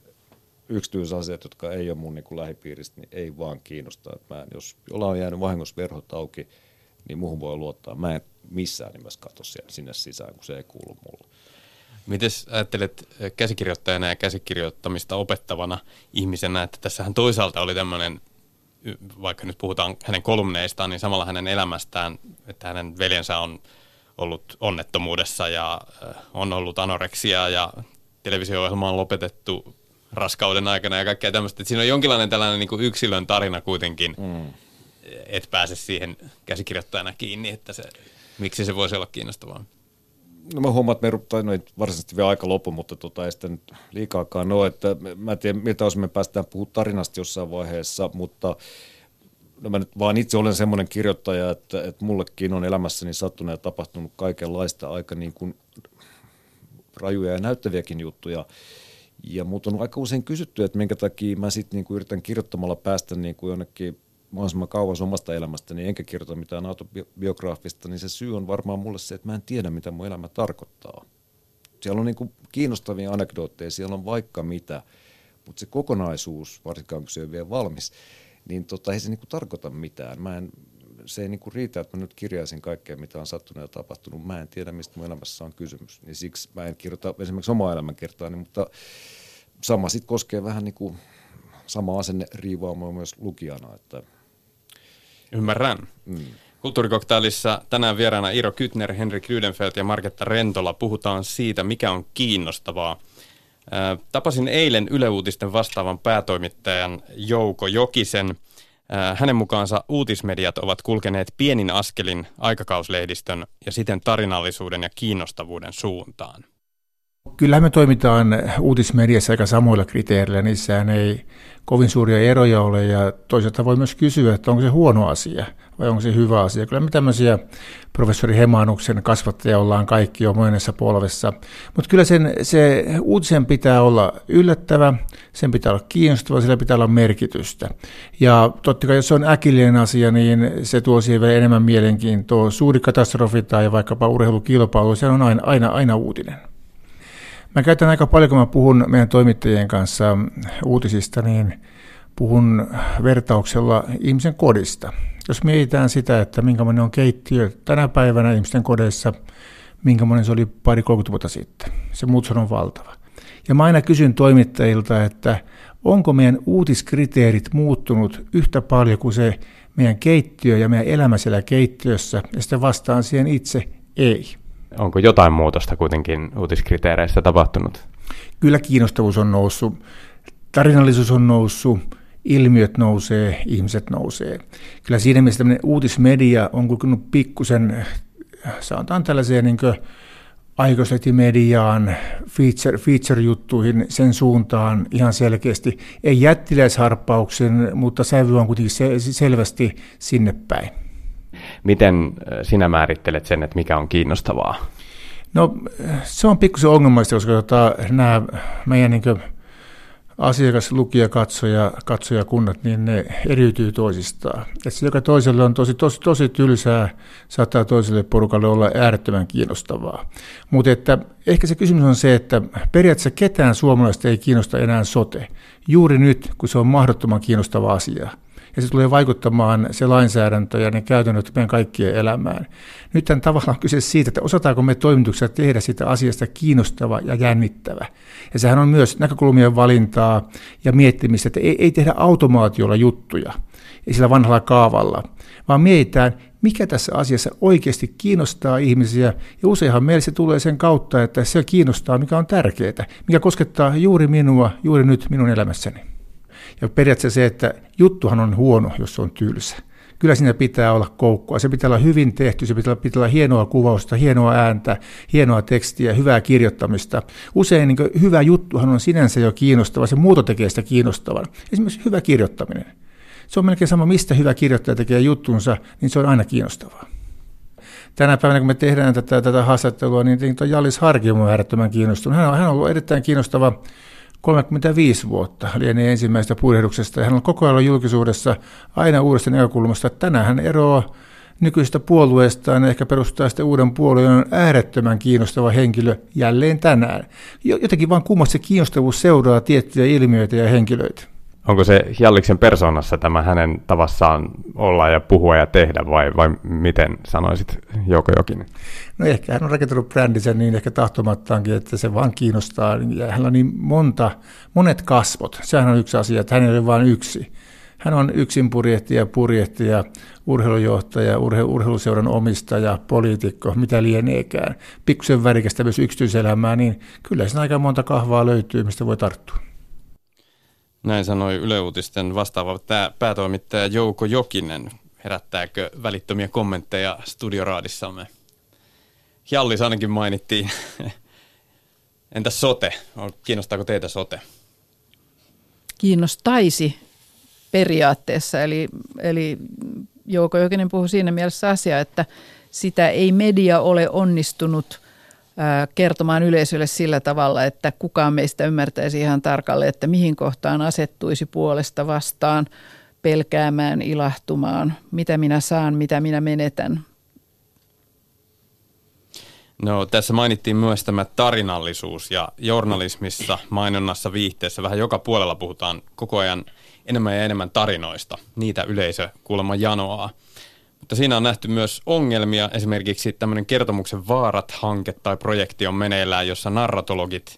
yksityisasiat, jotka ei ole mun niin kuin lähipiiristä, niin ei vaan kiinnosta. Et mä en, jos jollain on jäänyt vahingossa verhot auki, niin muuhun voi luottaa. Mä en missään nimessä katso sinne sisään, kun se ei kuulu mulle. Miten ajattelet käsikirjoittajana ja käsikirjoittamista opettavana ihmisenä, että tässähän toisaalta oli tämmöinen, vaikka nyt puhutaan hänen kolumneistaan, niin samalla hänen elämästään, että hänen veljensä on ollut onnettomuudessa ja on ollut anoreksia ja televisio-ohjelma on lopetettu raskauden aikana ja kaikkea tämmöistä. Että siinä on jonkinlainen tällainen niin kuin yksilön tarina kuitenkin, mm. et pääse siihen käsikirjoittajana kiinni, että se, miksi se voisi olla kiinnostavaa. No mä huomaan, että me rupeaa, no varsinaisesti vielä aika loppu, mutta tota, ei sitten liikaakaan ole, että mä en tiedä miltä osin me päästään puhumaan tarinasta jossain vaiheessa, mutta no mä nyt vaan itse olen semmoinen kirjoittaja, että, että mullekin on elämässäni sattunut ja tapahtunut kaikenlaista aika niin kuin rajuja ja näyttäviäkin juttuja. Ja mut on aika usein kysytty, että minkä takia mä sitten niin yritän kirjoittamalla päästä niin kuin jonnekin mahdollisimman kauas omasta elämästäni, enkä kirjoita mitään autobiograafista, niin se syy on varmaan mulle se, että mä en tiedä, mitä mun elämä tarkoittaa. Siellä on niin kuin kiinnostavia anekdootteja, siellä on vaikka mitä, mutta se kokonaisuus, varsinkaan kun se on vielä valmis, niin tota, ei se niin kuin tarkoita mitään. Mä en, se ei niin kuin riitä, että mä nyt kirjaisin kaikkea, mitä on sattunut ja tapahtunut. Mä en tiedä, mistä mun elämässä on kysymys. Niin siksi mä en kirjoita esimerkiksi omaa elämänkertaani, mutta sama sitten koskee vähän niin kuin sama asenne riivaamaan myös lukijana, että Ymmärrän. Mm. Kulttuurikoktailissa tänään vieraana Iro Kytner, Henrik Rydenfeldt ja Marketta Rentola puhutaan siitä, mikä on kiinnostavaa. Tapasin eilen Yle Uutisten vastaavan päätoimittajan Jouko Jokisen. Hänen mukaansa uutismediat ovat kulkeneet pienin askelin aikakauslehdistön ja siten tarinallisuuden ja kiinnostavuuden suuntaan. Kyllähän me toimitaan uutismediassa aika samoilla kriteereillä. Niissähän ei kovin suuria eroja ole ja toisaalta voi myös kysyä, että onko se huono asia vai onko se hyvä asia. Kyllä me tämmöisiä professori Hemanuksen kasvattaja ollaan kaikki jo monessa polvessa. Mutta kyllä sen, se uutisen pitää olla yllättävä, sen pitää olla kiinnostava, sillä pitää olla merkitystä. Ja totta kai jos se on äkillinen asia, niin se tuo siihen vielä enemmän mielenkiintoa. Suuri katastrofi tai vaikkapa urheilukilpailu, se on aina, aina, aina uutinen. Mä käytän aika paljon, kun mä puhun meidän toimittajien kanssa uutisista, niin puhun vertauksella ihmisen kodista. Jos mietitään sitä, että minkälainen on keittiö tänä päivänä ihmisten kodeissa, minkälainen se oli pari 30 vuotta sitten. Se muutos on valtava. Ja mä aina kysyn toimittajilta, että onko meidän uutiskriteerit muuttunut yhtä paljon kuin se meidän keittiö ja meidän elämä siellä keittiössä, ja sitten vastaan siihen itse ei. Onko jotain muutosta kuitenkin uutiskriteereissä tapahtunut? Kyllä kiinnostavuus on noussut, tarinallisuus on noussut, ilmiöt nousee, ihmiset nousee. Kyllä siinä mielessä tämmöinen uutismedia on kulkenut pikkusen, sanotaan tällaiseen niin aikuislehtimediaan, feature, feature-juttuihin sen suuntaan ihan selkeästi. Ei jättiläisharppauksen, mutta sävy on kuitenkin se, selvästi sinne päin. Miten sinä määrittelet sen, että mikä on kiinnostavaa? No se on pikkusen ongelmallista, koska tota, nämä meidän niin asiakas, lukija, katsoja, katsoja kunnat, niin ne eriytyy toisistaan. Et se, joka toiselle on tosi, tosi, tosi tylsää, saattaa toiselle porukalle olla äärettömän kiinnostavaa. Mutta että ehkä se kysymys on se, että periaatteessa ketään suomalaista ei kiinnosta enää sote. Juuri nyt, kun se on mahdottoman kiinnostava asia ja se tulee vaikuttamaan se lainsäädäntö ja ne käytännöt meidän kaikkien elämään. Nyt on tavallaan kyse siitä, että osataanko me toimituksessa tehdä sitä asiasta kiinnostava ja jännittävä. Ja sehän on myös näkökulmien valintaa ja miettimistä, että ei, ei tehdä automaatiolla juttuja, ei sillä vanhalla kaavalla, vaan mietitään, mikä tässä asiassa oikeasti kiinnostaa ihmisiä, ja useinhan meillä se tulee sen kautta, että se kiinnostaa, mikä on tärkeää, mikä koskettaa juuri minua, juuri nyt minun elämässäni. Ja periaatteessa se, että juttuhan on huono, jos se on tylsä. Kyllä siinä pitää olla koukkua. Se pitää olla hyvin tehty, se pitää olla, pitää olla hienoa kuvausta, hienoa ääntä, hienoa tekstiä, hyvää kirjoittamista. Usein niin hyvä juttuhan on sinänsä jo kiinnostava, se muuto tekee sitä kiinnostavan. Esimerkiksi hyvä kirjoittaminen. Se on melkein sama, mistä hyvä kirjoittaja tekee juttunsa, niin se on aina kiinnostavaa. Tänä päivänä, kun me tehdään tätä, tätä haastattelua, niin Jallis Harki on äärettömän kiinnostunut. Hän on, hän on ollut erittäin kiinnostava 35 vuotta lienee ensimmäisestä purjehduksesta, ja hän on koko ajan julkisuudessa aina uudesta näkökulmasta. Tänään hän eroaa nykyisestä puolueestaan ja ehkä perustaa sitten uuden puolueen, on äärettömän kiinnostava henkilö jälleen tänään. Jotenkin vaan kummasti se kiinnostavuus seuraa tiettyjä ilmiöitä ja henkilöitä. Onko se Jalliksen persoonassa tämä hänen tavassaan olla ja puhua ja tehdä vai, vai miten sanoisit Jouko Jokinen? No ehkä hän on rakentanut brändinsä niin ehkä tahtomattaankin, että se vaan kiinnostaa. Ja hänellä on niin monta, monet kasvot. Sehän on yksi asia, että hän ei ole vain yksi. Hän on yksin purjehtija, purjehtija, urheilujohtaja, urhe, urheiluseuran omistaja, poliitikko, mitä lieneekään. Pikkusen värikästä myös yksityiselämää, niin kyllä siinä aika monta kahvaa löytyy, mistä voi tarttua. Näin sanoi Yle Uutisten vastaava päätoimittaja Jouko Jokinen. Herättääkö välittömiä kommentteja studioraadissamme? Jallis ainakin mainittiin. Entäs sote? Kiinnostaako teitä sote? Kiinnostaisi periaatteessa. Eli, eli Jouko Jokinen puhui siinä mielessä asiaa, että sitä ei media ole onnistunut – kertomaan yleisölle sillä tavalla, että kukaan meistä ymmärtäisi ihan tarkalleen, että mihin kohtaan asettuisi puolesta vastaan, pelkäämään, ilahtumaan, mitä minä saan, mitä minä menetän. No tässä mainittiin myös tämä tarinallisuus ja journalismissa, mainonnassa, viihteessä, vähän joka puolella puhutaan koko ajan enemmän ja enemmän tarinoista. Niitä yleisö kuulemma janoaa. Mutta siinä on nähty myös ongelmia, esimerkiksi tämmöinen kertomuksen vaarat-hanke tai projekti on meneillään, jossa narratologit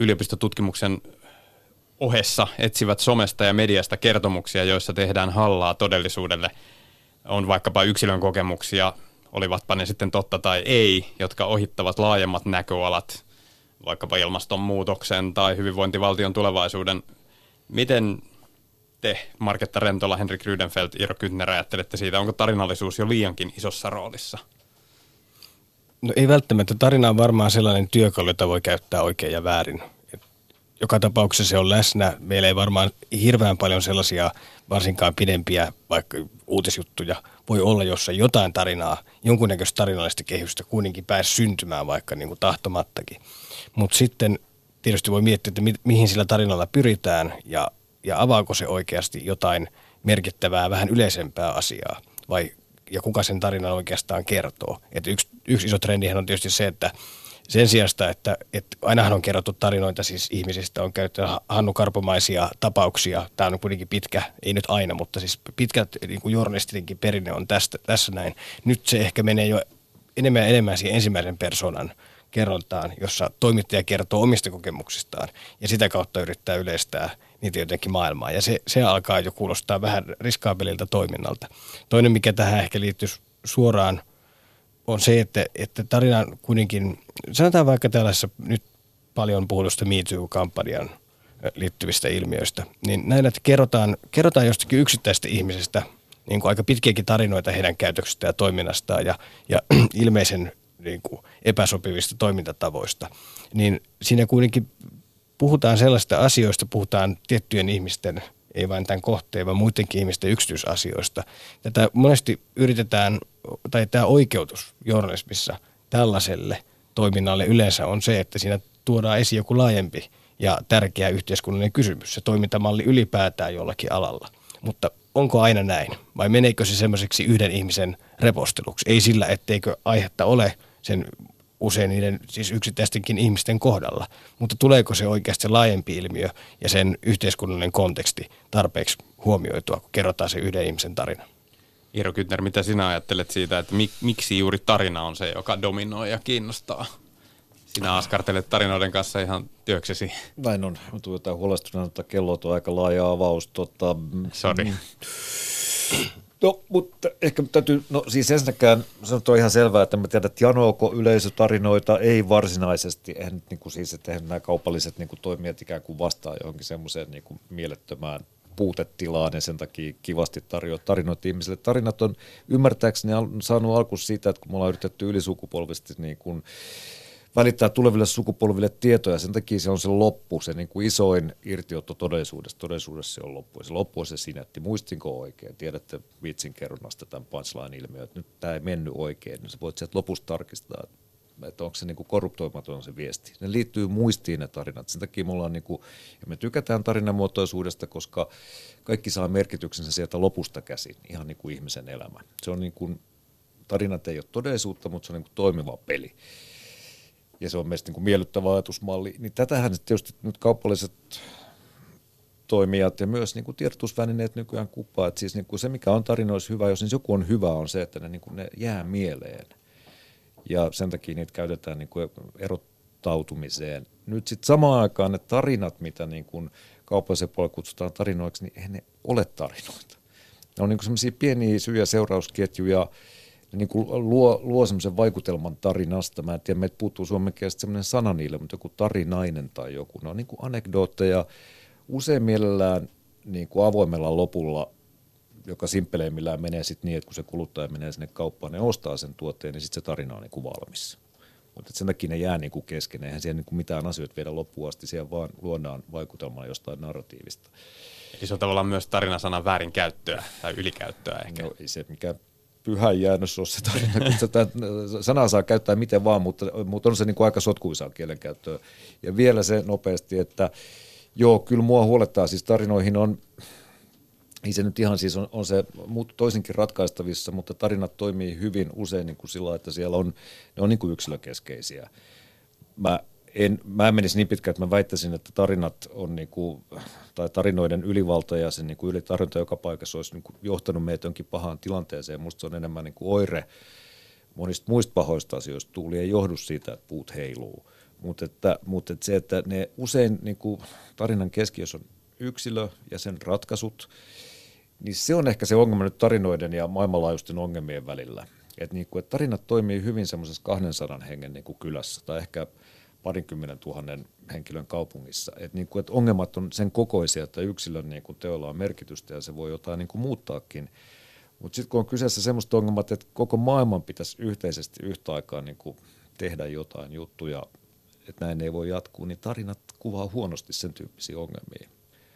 yliopistotutkimuksen ohessa etsivät somesta ja mediasta kertomuksia, joissa tehdään hallaa todellisuudelle. On vaikkapa yksilön kokemuksia, olivatpa ne sitten totta tai ei, jotka ohittavat laajemmat näköalat, vaikkapa ilmastonmuutoksen tai hyvinvointivaltion tulevaisuuden. Miten te, Marketta Rentola, Henrik Rydenfeld, Iiro Kytner, ajattelette siitä, onko tarinallisuus jo liiankin isossa roolissa? No ei välttämättä. Tarina on varmaan sellainen työkalu, jota voi käyttää oikein ja väärin. Joka tapauksessa se on läsnä. Meillä ei varmaan hirveän paljon sellaisia varsinkaan pidempiä vaikka uutisjuttuja voi olla, jossa jotain tarinaa, jonkunnäköistä tarinallista kehystä kuitenkin pääsi syntymään vaikka niin kuin tahtomattakin. Mutta sitten tietysti voi miettiä, että mi- mihin sillä tarinalla pyritään ja, ja avaako se oikeasti jotain merkittävää, vähän yleisempää asiaa vai ja kuka sen tarinan oikeastaan kertoo. Et yksi, yksi iso trendihän on tietysti se, että sen sijasta, että, että ainahan on kerrottu tarinoita siis ihmisistä, on käytetty Hannu Karpomaisia tapauksia. Tämä on kuitenkin pitkä, ei nyt aina, mutta siis pitkät niin kuin journalistinkin perinne on tästä, tässä näin. Nyt se ehkä menee jo enemmän ja enemmän siihen ensimmäisen persoonan kerrontaan, jossa toimittaja kertoo omista kokemuksistaan ja sitä kautta yrittää yleistää niitä jotenkin maailmaa. Ja se, se alkaa jo kuulostaa vähän riskaabelilta toiminnalta. Toinen, mikä tähän ehkä liittyy suoraan, on se, että, että tarinan kuitenkin, sanotaan vaikka tällaisessa nyt paljon puhutusta Me Too-kampanjan liittyvistä ilmiöistä, niin näillä, kerrotaan, kerrotaan jostakin yksittäistä ihmisestä niin kuin aika pitkiäkin tarinoita heidän käytöksestään ja toiminnastaan ja, ja ilmeisen niin kuin epäsopivista toimintatavoista, niin siinä kuitenkin puhutaan sellaista asioista, puhutaan tiettyjen ihmisten, ei vain tämän kohteen, vaan muidenkin ihmisten yksityisasioista. Tätä monesti yritetään, tai tämä oikeutus journalismissa tällaiselle toiminnalle yleensä on se, että siinä tuodaan esiin joku laajempi ja tärkeä yhteiskunnallinen kysymys, se toimintamalli ylipäätään jollakin alalla. Mutta onko aina näin vai meneekö se semmoiseksi yhden ihmisen reposteluksi? Ei sillä, etteikö aihetta ole sen usein niiden siis yksittäistenkin ihmisten kohdalla. Mutta tuleeko se oikeasti laajempi ilmiö ja sen yhteiskunnallinen konteksti tarpeeksi huomioitua, kun kerrotaan se yhden ihmisen tarina? Iiro Kytner, mitä sinä ajattelet siitä, että mik, miksi juuri tarina on se, joka dominoi ja kiinnostaa? Sinä askartelet tarinoiden kanssa ihan työksesi. Näin on. Jotain huolestuneena, että kello on aika laaja avaus. Tota, Sorry. No, mutta ehkä täytyy, no siis ensinnäkään sanotaan ihan selvää, että mä tiedän, että janoako yleisötarinoita ei varsinaisesti, eihän niin kuin siis, että eihän nämä kaupalliset niin kuin toimijat ikään kuin vastaa johonkin semmoiseen niin kuin mielettömään puutetilaan ja sen takia kivasti tarjoaa tarinoita ihmisille. Tarinat on ymmärtääkseni saanut alku siitä, että kun me ollaan yritetty ylisukupolvisesti niin kuin välittää tuleville sukupolville tietoja. Sen takia se on se loppu, se niin kuin isoin irtiotto todellisuudessa. Todellisuudessa se on loppu. Ja se loppu on se sinetti. Muistinko oikein? Tiedätte vitsin kerronnasta tämän punchline-ilmiön, että nyt tämä ei mennyt oikein. Niin sä voit sieltä lopussa tarkistaa, että onko se niin kuin korruptoimaton se viesti. Ne liittyy muistiin ne tarinat. Sen takia me ollaan niin kuin, ja me tykätään tarinamuotoisuudesta, koska kaikki saa merkityksensä sieltä lopusta käsin, ihan niin kuin ihmisen elämä. Se on niin kuin, tarinat ei ole todellisuutta, mutta se on niin kuin toimiva peli ja se on meistä niin miellyttävä ajatusmalli, niin tätähän tietysti nyt kaupalliset toimijat ja myös niin kuin tiedotusvälineet nykyään kuppaa. Että siis niin kuin se, mikä on tarinoissa hyvä, jos niin joku on hyvä, on se, että ne, niin kuin ne jää mieleen. Ja sen takia niitä käytetään niin kuin erottautumiseen. Nyt sitten samaan aikaan ne tarinat, mitä niin kuin kaupallisen puolella kutsutaan tarinoiksi, niin eihän ne ole tarinoita. Ne on niin sellaisia pieniä syy- ja seurausketjuja, niin kuin luo, luo semmoisen vaikutelman tarinasta. Mä en tiedä, meitä puuttuu suomen kielestä semmoinen sana niille, mutta joku tarinainen tai joku. Ne on niin kuin anekdootteja, usein mielellään niin kuin avoimella lopulla, joka simpeleimmillään menee sitten niin, että kun se kuluttaja menee sinne kauppaan ja ostaa sen tuotteen, niin sitten se tarina on niin kuin valmis. Mutta sen takia ne jää niin kuin kesken, eihän siellä niin kuin mitään asioita viedä loppuun asti, siellä vaan luodaan vaikutelmaa jostain narratiivista. Eli se on tavallaan myös tarinasanan väärinkäyttöä tai ylikäyttöä ehkä. No ei se mikään pyhän jäännös ole se tarina, kun sitä sanaa saa käyttää miten vaan, mutta, mutta on se niin kuin aika sotkuisaa kielenkäyttöä. Ja vielä se nopeasti, että joo, kyllä mua huolettaa, siis tarinoihin on, ei se nyt ihan siis on, on se toisinkin ratkaistavissa, mutta tarinat toimii hyvin usein niin kuin sillä, että siellä on, ne on niin kuin yksilökeskeisiä. Mä en, mä en menisi niin pitkään, että mä väittäisin, että tarinat on niin kuin, tai tarinoiden ylivalta ja sen niin kuin ylitarjonta joka paikassa olisi niin kuin johtanut meitä jonkin pahaan tilanteeseen. Musta se on enemmän niin kuin oire monista muista pahoista asioista. Tuuli ei johdu siitä, että puut heiluu. Mutta että, mutta että se, että ne usein niin kuin tarinan keskiössä on yksilö ja sen ratkaisut, niin se on ehkä se ongelma nyt tarinoiden ja maailmanlaajuisten ongelmien välillä. Että niin kuin, että tarinat toimii hyvin semmoisessa 200 hengen niin kuin kylässä tai ehkä – parinkymmenen tuhannen henkilön kaupungissa. Et niin kuin, että ongelmat on sen kokoisia, että yksilön niin kuin teolla on merkitystä ja se voi jotain niin kuin muuttaakin. Mutta sitten kun on kyseessä semmoista ongelmat, että koko maailman pitäisi yhteisesti yhtä aikaa niin kuin tehdä jotain juttuja, että näin ei voi jatkuu, niin tarinat kuvaa huonosti sen tyyppisiä ongelmia.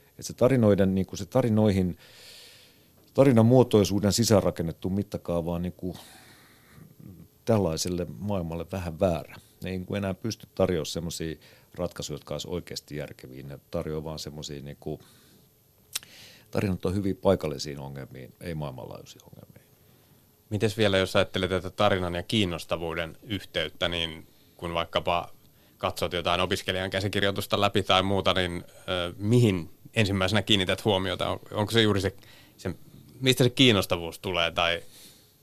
Että se tarinoiden, niin kuin se tarinoihin, tarinan muotoisuuden sisäänrakennettu mittakaava on niin kuin tällaiselle maailmalle vähän väärä. Ne ei niin enää pysty tarjoamaan semmoisia ratkaisuja, jotka olisivat oikeasti järkeviä. Ne tarjoaa vaan semmoisia, niin kuin, tarinat on hyvin paikallisiin ongelmiin, ei maailmanlaajuisiin ongelmiin. Miten vielä, jos ajattelet tätä tarinan ja kiinnostavuuden yhteyttä, niin kun vaikkapa katsot jotain opiskelijan käsikirjoitusta läpi tai muuta, niin ö, mihin ensimmäisenä kiinnität huomiota? On, onko se juuri se, se, mistä se kiinnostavuus tulee? Tai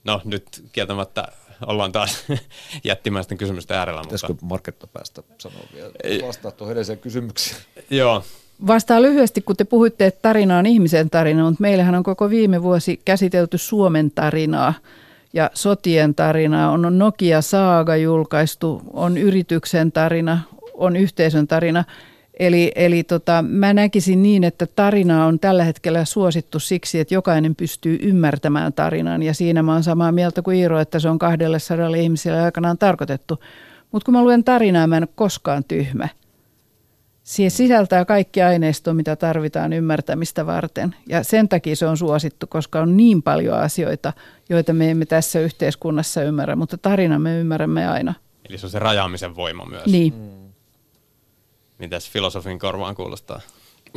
no nyt kieltämättä ollaan taas jättimäisten kysymysten äärellä. Pitäisikö mutta... Marketta päästä sanoa vielä? Vastaa tuohon edelliseen kysymykseen. Joo. Vastaa lyhyesti, kun te puhuitte, että tarina on ihmisen tarina, mutta meillähän on koko viime vuosi käsitelty Suomen tarinaa ja sotien tarinaa. On Nokia Saaga julkaistu, on yrityksen tarina, on yhteisön tarina. Eli, eli tota, mä näkisin niin, että tarina on tällä hetkellä suosittu siksi, että jokainen pystyy ymmärtämään tarinan. Ja siinä mä oon samaa mieltä kuin Iiro, että se on kahdelle sadalle ihmiselle aikanaan tarkoitettu. Mutta kun mä luen tarinaa, mä en ole koskaan tyhmä. Siihen sisältää kaikki aineisto, mitä tarvitaan ymmärtämistä varten. Ja sen takia se on suosittu, koska on niin paljon asioita, joita me emme tässä yhteiskunnassa ymmärrä, mutta tarina me ymmärrämme aina. Eli se on se rajaamisen voima myös. Niin. Mm. Mitäs filosofin korvaan kuulostaa?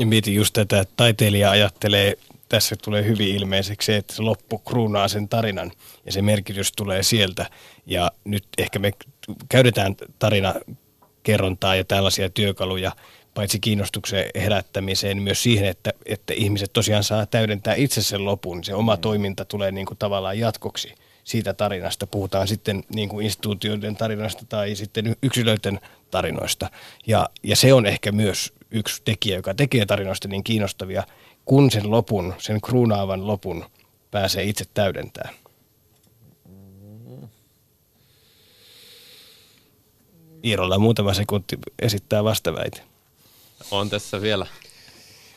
Mietin just tätä, että taiteilija ajattelee, tässä tulee hyvin ilmeiseksi, että se loppu kruunaa sen tarinan ja se merkitys tulee sieltä. Ja nyt ehkä me käytetään tarina kerrontaa ja tällaisia työkaluja paitsi kiinnostuksen herättämiseen, niin myös siihen, että, että ihmiset tosiaan saa täydentää itse sen lopun. Se oma mm. toiminta tulee niin kuin tavallaan jatkoksi siitä tarinasta. Puhutaan sitten niin kuin instituutioiden tarinasta tai sitten yksilöiden tarinoista. Ja, ja se on ehkä myös yksi tekijä, joka tekee tarinoista niin kiinnostavia, kun sen lopun, sen kruunaavan lopun pääsee itse täydentämään. Iirolla muutama sekunti esittää vastaväite. On tässä vielä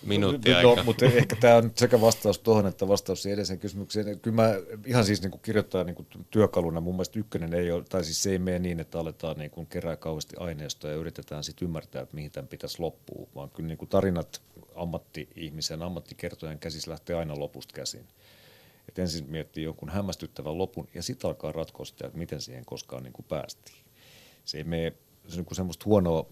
minuutti no, aika. Mutta ehkä tämä on sekä vastaus tuohon että vastaus siihen edelliseen kysymykseen. Kyllä mä ihan siis niin kirjoittaa niin työkaluna, mun mielestä ykkönen ei ole, tai siis se ei mene niin, että aletaan niin kuin kerää kauheasti aineistoa ja yritetään sitten ymmärtää, että mihin tämän pitäisi loppua, vaan kyllä niin kuin tarinat ammatti-ihmisen, ammattikertojan käsissä lähtee aina lopusta käsin. Et ensin miettii jonkun hämmästyttävän lopun ja sitten alkaa ratkoa sitä, että miten siihen koskaan niin kuin päästiin. Se ei mene se on niin semmoista huonoa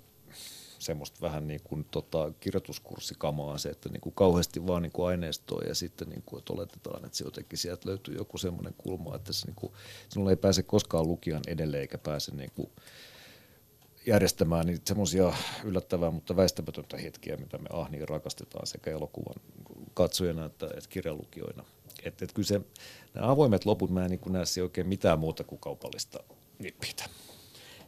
semmoista vähän niin kuin tota, kirjoituskurssikamaa se, että niin kuin kauheasti vaan niin kuin aineistoa ja sitten niin kuin, että oletetaan, että se jotenkin sieltä löytyy joku semmoinen kulma, että se, niin kuin, sinulla ei pääse koskaan lukijan edelleen eikä pääse niin kuin, järjestämään niitä semmoisia yllättävää, mutta väistämätöntä hetkiä, mitä me ahniin rakastetaan sekä elokuvan katsojana että, että kirjalukijoina. Että et kyllä se, nämä avoimet loput, mä en niin näe oikein mitään muuta kuin kaupallista nippitä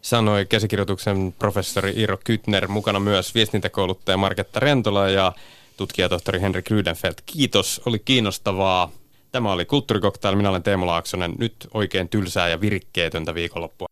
sanoi käsikirjoituksen professori Iiro Kytner, mukana myös viestintäkouluttaja Marketta Rentola ja tutkijatohtori Henrik Rydenfeld. Kiitos, oli kiinnostavaa. Tämä oli Kulttuurikoktail, minä olen Teemu Laaksonen. Nyt oikein tylsää ja virikkeetöntä viikonloppua.